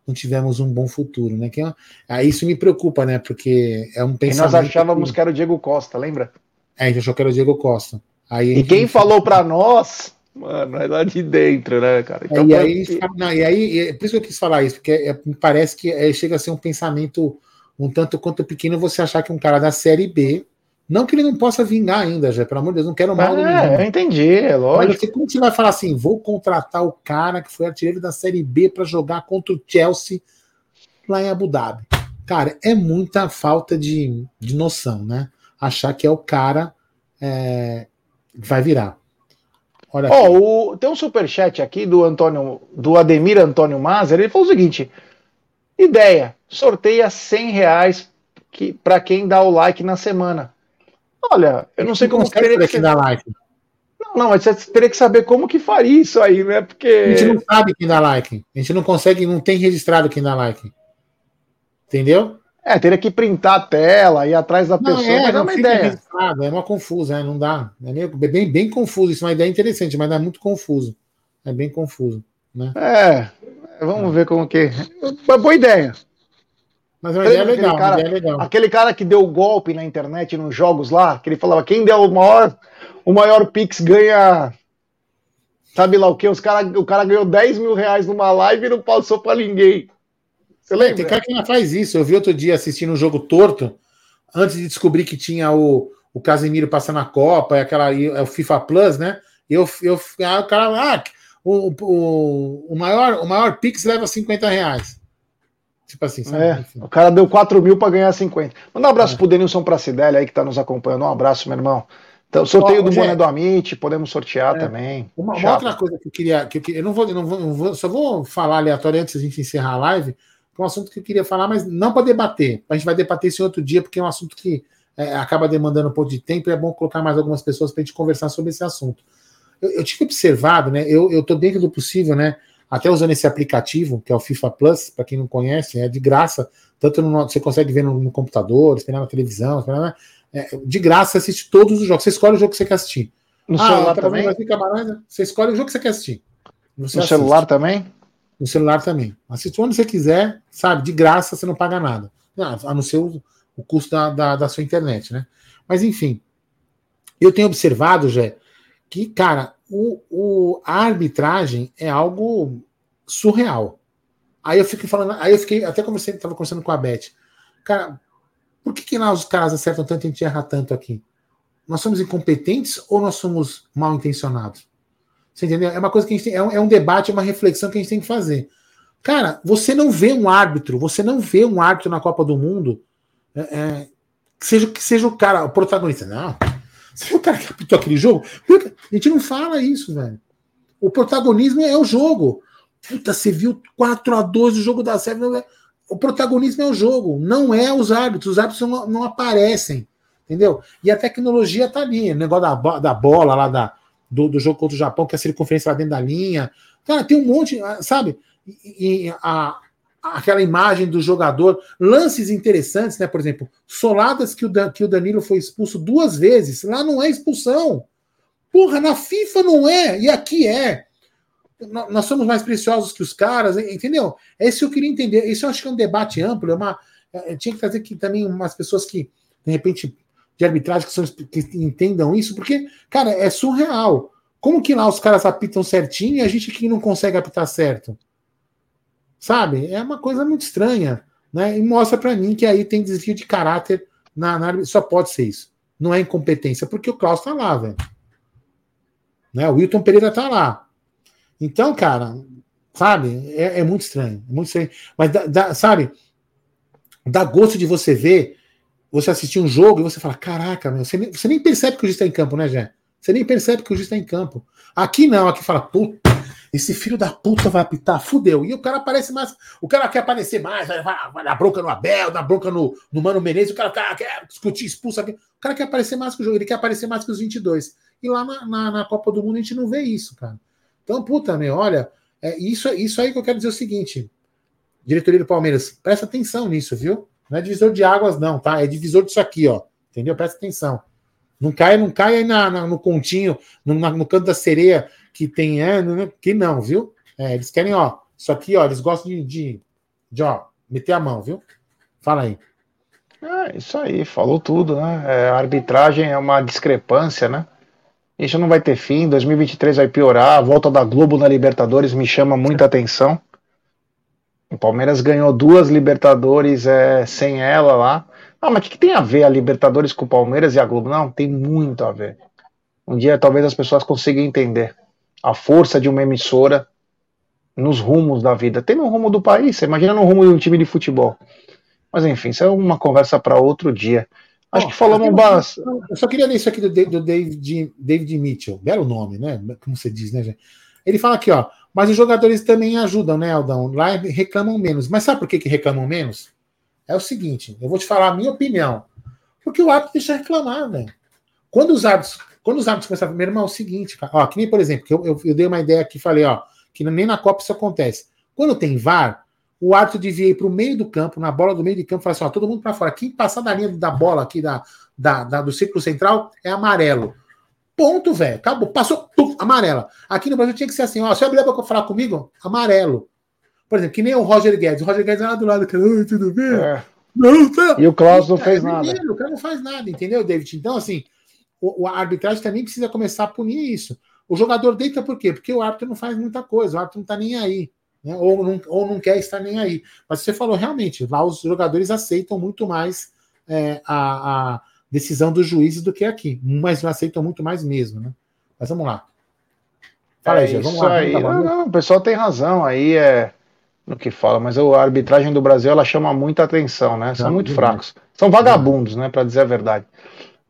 não tivemos um bom futuro, né? Que, é aí isso me preocupa, né? Porque é um pensamento. E nós achávamos que era o Diego Costa, lembra? É, a gente achou que era o Diego Costa. Aí e quem falou para nós, mano, é lá de dentro, né, cara? Então, e, aí, que... não, e aí, é por isso que eu quis falar isso, porque é, me parece que é, chega a ser um pensamento um tanto quanto pequeno você achar que um cara da Série B, não que ele não possa vingar ainda, já, pelo amor de Deus, não quero mal. É, eu entendi, é lógico. Mas você, como você vai falar assim, vou contratar o cara que foi artilheiro da Série B para jogar contra o Chelsea lá em Abu Dhabi? Cara, é muita falta de, de noção, né? Achar que é o cara é, vai virar. Olha oh, o, tem um superchat aqui do Antônio, do Ademir Antônio Mazer. Ele falou o seguinte: ideia, sorteia 100 reais que, para quem dá o like na semana. Olha, eu não sei como teria que, que dar like. Não, não, mas você teria que saber como que faria isso aí, né? Porque a gente não sabe quem dá like. A gente não consegue, não tem registrado quem dá like. Entendeu? É, teria que printar a tela, ir atrás da não, pessoa, é, mas é uma ideia. É uma confusa, é, não dá. É meio, bem, bem confuso. Isso é uma ideia interessante, mas é muito confuso. É bem confuso. Né? É, vamos é. ver como que. Uma boa ideia. Mas é uma ideia legal, cara, ideia legal. Aquele cara que deu golpe na internet nos jogos lá, que ele falava: quem der o maior, o maior Pix ganha. Sabe lá o que? Os cara, o cara ganhou 10 mil reais numa live e não passou para ninguém. Você lembra? Tem cara que ainda faz isso. Eu vi outro dia assistindo um jogo torto, antes de descobrir que tinha o, o Casemiro passando a Copa, é aquela, é o FIFA Plus, né? Eu, eu, ah, o cara, ah, o, o, o, maior, o maior Pix leva 50 reais. Tipo assim, sabe? É, o cara deu 4 mil para ganhar 50. Manda um abraço é. pro Denilson Pracidelli aí que tá nos acompanhando. Um abraço, meu irmão. Então, sorteio Ó, do boné do Amit, podemos sortear é, também. Uma, uma, outra coisa que eu queria. Que eu, eu não, vou, não, vou, não vou, Só vou falar aleatório antes da gente encerrar a live um assunto que eu queria falar, mas não para debater. A gente vai debater esse outro dia, porque é um assunto que é, acaba demandando um pouco de tempo e é bom colocar mais algumas pessoas para a gente conversar sobre esse assunto. Eu, eu tive observado, né? Eu estou dentro do possível, né? Até usando esse aplicativo, que é o FIFA Plus, para quem não conhece, é de graça. Tanto no, você consegue ver no, no computador, esperar na televisão, esperar é, de graça, você assiste todos os jogos. Você escolhe o jogo que você quer assistir. No ah, celular tá também? Você escolhe o jogo que você quer assistir. Você no assiste. celular também? No celular também. Assiste onde você quiser, sabe? De graça, você não paga nada. A não ser o, o custo da, da, da, sua internet, né? Mas enfim. Eu tenho observado, Jé, que, cara, o, o, a arbitragem é algo surreal. Aí eu fico falando, aí eu fiquei, até conversei, tava conversando com a Beth. Cara, por que, que lá os caras acertam tanto e a gente erra tanto aqui? Nós somos incompetentes ou nós somos mal intencionados? Você entendeu? É uma coisa que a gente tem, é um, é um debate, é uma reflexão que a gente tem que fazer. Cara, você não vê um árbitro, você não vê um árbitro na Copa do Mundo é, é, que, seja, que seja o cara, o protagonista. Não. Viu o cara que apitou aquele jogo? A gente não fala isso, velho. O protagonismo é o jogo. Puta, você viu 4 a 2 o jogo da Sérvia. O protagonismo é o jogo, não é os árbitros. Os árbitros não, não aparecem. Entendeu? E a tecnologia tá ali. O negócio da, da bola lá da, do, do jogo contra o Japão, que a circunferência lá dentro da linha. Cara, tem um monte, sabe? E, e a, aquela imagem do jogador, lances interessantes, né? Por exemplo, soladas que o, que o Danilo foi expulso duas vezes, lá não é expulsão. Porra, na FIFA não é, e aqui é. Nós somos mais preciosos que os caras, entendeu? Isso que eu queria entender. Isso eu acho que é um debate amplo, é uma. É, tinha que trazer aqui também umas pessoas que, de repente, de arbitragem que, são, que entendam isso, porque, cara, é surreal. Como que lá os caras apitam certinho e a gente aqui não consegue apitar certo? Sabe? É uma coisa muito estranha. Né? E mostra para mim que aí tem desvio de caráter na, na Só pode ser isso. Não é incompetência, porque o Klaus tá lá, velho. Né? O Wilton Pereira tá lá. Então, cara, sabe? É, é muito estranho. É muito estranho. Mas, dá, sabe? Dá gosto de você ver você assistir um jogo e você fala: caraca, meu, você, nem, você nem percebe que o juiz está em campo, né, Jé? Você nem percebe que o juiz está em campo. Aqui não, aqui fala: puta, esse filho da puta vai apitar, fudeu. E o cara aparece mais. O cara quer aparecer mais, vai, vai, dar bronca no Abel, dar bronca no, no Mano Menezes, o cara, cara quer discutir, expulsa. O cara quer aparecer mais que o jogo, ele quer aparecer mais que os 22. E lá na, na, na Copa do Mundo a gente não vê isso, cara. Então, puta, meu, olha, é isso, isso aí que eu quero dizer o seguinte. Diretoria do Palmeiras, presta atenção nisso, viu? Não é divisor de águas, não, tá? É divisor disso aqui, ó. Entendeu? Presta atenção. Não cai, não cai aí na, na no continho, no, na, no, canto da sereia que tem ano, né? que não, viu? É, eles querem, ó, isso aqui, ó, eles gostam de, de, de ó, meter a mão, viu? Fala aí. É, isso aí, falou tudo, né? É, a arbitragem é uma discrepância, né? Isso não vai ter fim, 2023 vai piorar, a volta da Globo na Libertadores me chama muita atenção. O Palmeiras ganhou duas Libertadores é, sem ela lá. Ah, mas o que, que, tem a ver a Libertadores com o Palmeiras e a Globo? Não, tem muito a ver. Um dia talvez as pessoas consigam entender a força de uma emissora nos rumos da vida. Tem no rumo do país, você imagina no rumo de um time de futebol. Mas enfim, isso é uma conversa para outro dia. Acho que falamos bastante. Eu só queria ler isso aqui do, do David, David Mitchell. Belo nome, né? Como você diz, né, gente? Ele fala aqui, ó. Mas os jogadores também ajudam, né, Aldão? Lá reclamam menos. Mas sabe por que, que reclamam menos? É o seguinte, eu vou te falar a minha opinião. Porque o árbitro deixa reclamar, velho. Quando os árbitros, quando os árbitros começaram, meu irmão, é o seguinte, ó, que nem, por exemplo, eu, eu, eu dei uma ideia aqui falei, ó, que nem na Copa isso acontece. Quando tem VAR, o árbitro devia ir para o meio do campo, na bola do meio de campo, e falar assim: ó, todo mundo para fora. Quem passar da linha da bola aqui, da, da, da, do círculo central, é amarelo. Ponto, velho. Acabou. Passou, puf, amarela. Aqui no Brasil tinha que ser assim: ó, se abrir para falar comigo, amarelo. Por exemplo, que nem o Roger Guedes. O Roger Guedes lá do lado, Oi, tudo bem? É. Não, tá. E o Klaus não fez é nada. o cara não faz nada, entendeu, David? Então, assim, o, a arbitragem também precisa começar a punir isso. O jogador deita por quê? Porque o árbitro não faz muita coisa, o árbitro não tá nem aí né? ou, não, ou não quer estar nem aí. Mas você falou realmente, lá os jogadores aceitam muito mais é, a, a, decisão dos juízes do que aqui, mas não aceitam muito mais mesmo, né? Mas vamos lá. Fala aí, é vamos lá. Aí. Vamos não, não, o pessoal tem razão aí é no que fala, mas a arbitragem do Brasil ela chama muita atenção, né? São não, muito fracos. São vagabundos, né? Para dizer a verdade.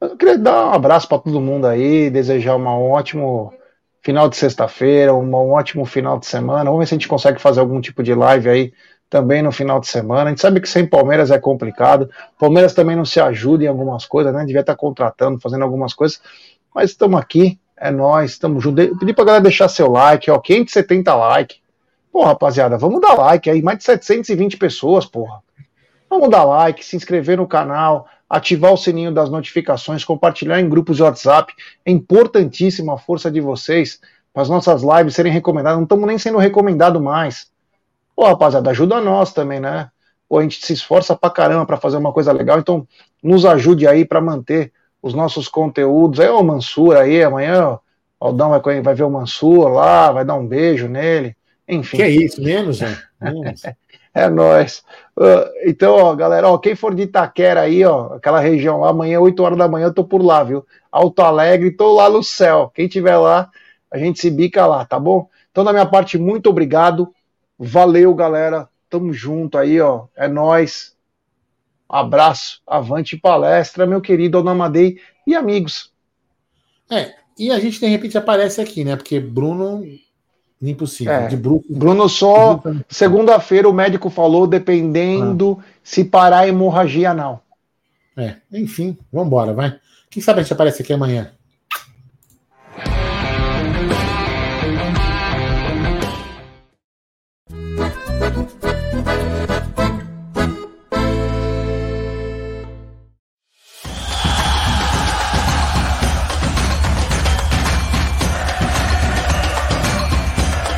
Eu queria dar um abraço para todo mundo aí, desejar um ótimo final de sexta-feira, um ótimo final de semana. Vamos ver se a gente consegue fazer algum tipo de live aí também no final de semana. A gente sabe que sem Palmeiras é complicado. Palmeiras também não se ajuda em algumas coisas, né? Devia estar contratando, fazendo algumas coisas. Mas estamos aqui, é nós, estamos juntos. Pedi pra galera deixar seu like, ó, 570 like. Pô, rapaziada, vamos dar like aí, mais de 720 pessoas, porra. Vamos dar like, se inscrever no canal, ativar o sininho das notificações, compartilhar em grupos de WhatsApp. É importantíssima a força de vocês para as nossas lives serem recomendadas. Não estamos nem sendo recomendado mais. Pô, rapaziada, ajuda nós também, né? Pô, a gente se esforça pra caramba para fazer uma coisa legal, então nos ajude aí para manter os nossos conteúdos. Aí, o Mansur aí, amanhã o Aldão vai, vai ver o Mansur lá, vai dar um beijo nele. Enfim. Que é isso, menos, né? Menos. É nóis. Uh, então, ó, galera, ó, quem for de Itaquera aí, ó, aquela região lá, amanhã, 8 horas da manhã, eu tô por lá, viu? Alto Alegre, tô lá no céu. Quem tiver lá, a gente se bica lá, tá bom? Então, da minha parte, muito obrigado. Valeu, galera. Tamo junto aí, ó. É nóis. Abraço, avante palestra, meu querido Onamadei e amigos. É, e a gente de repente aparece aqui, né? Porque Bruno Impossível. É. De Bruno, Bruno só segunda-feira o médico falou, dependendo ah. se parar a hemorragia anal. É, enfim, vamos embora, vai. Quem sabe a gente aparece aqui amanhã?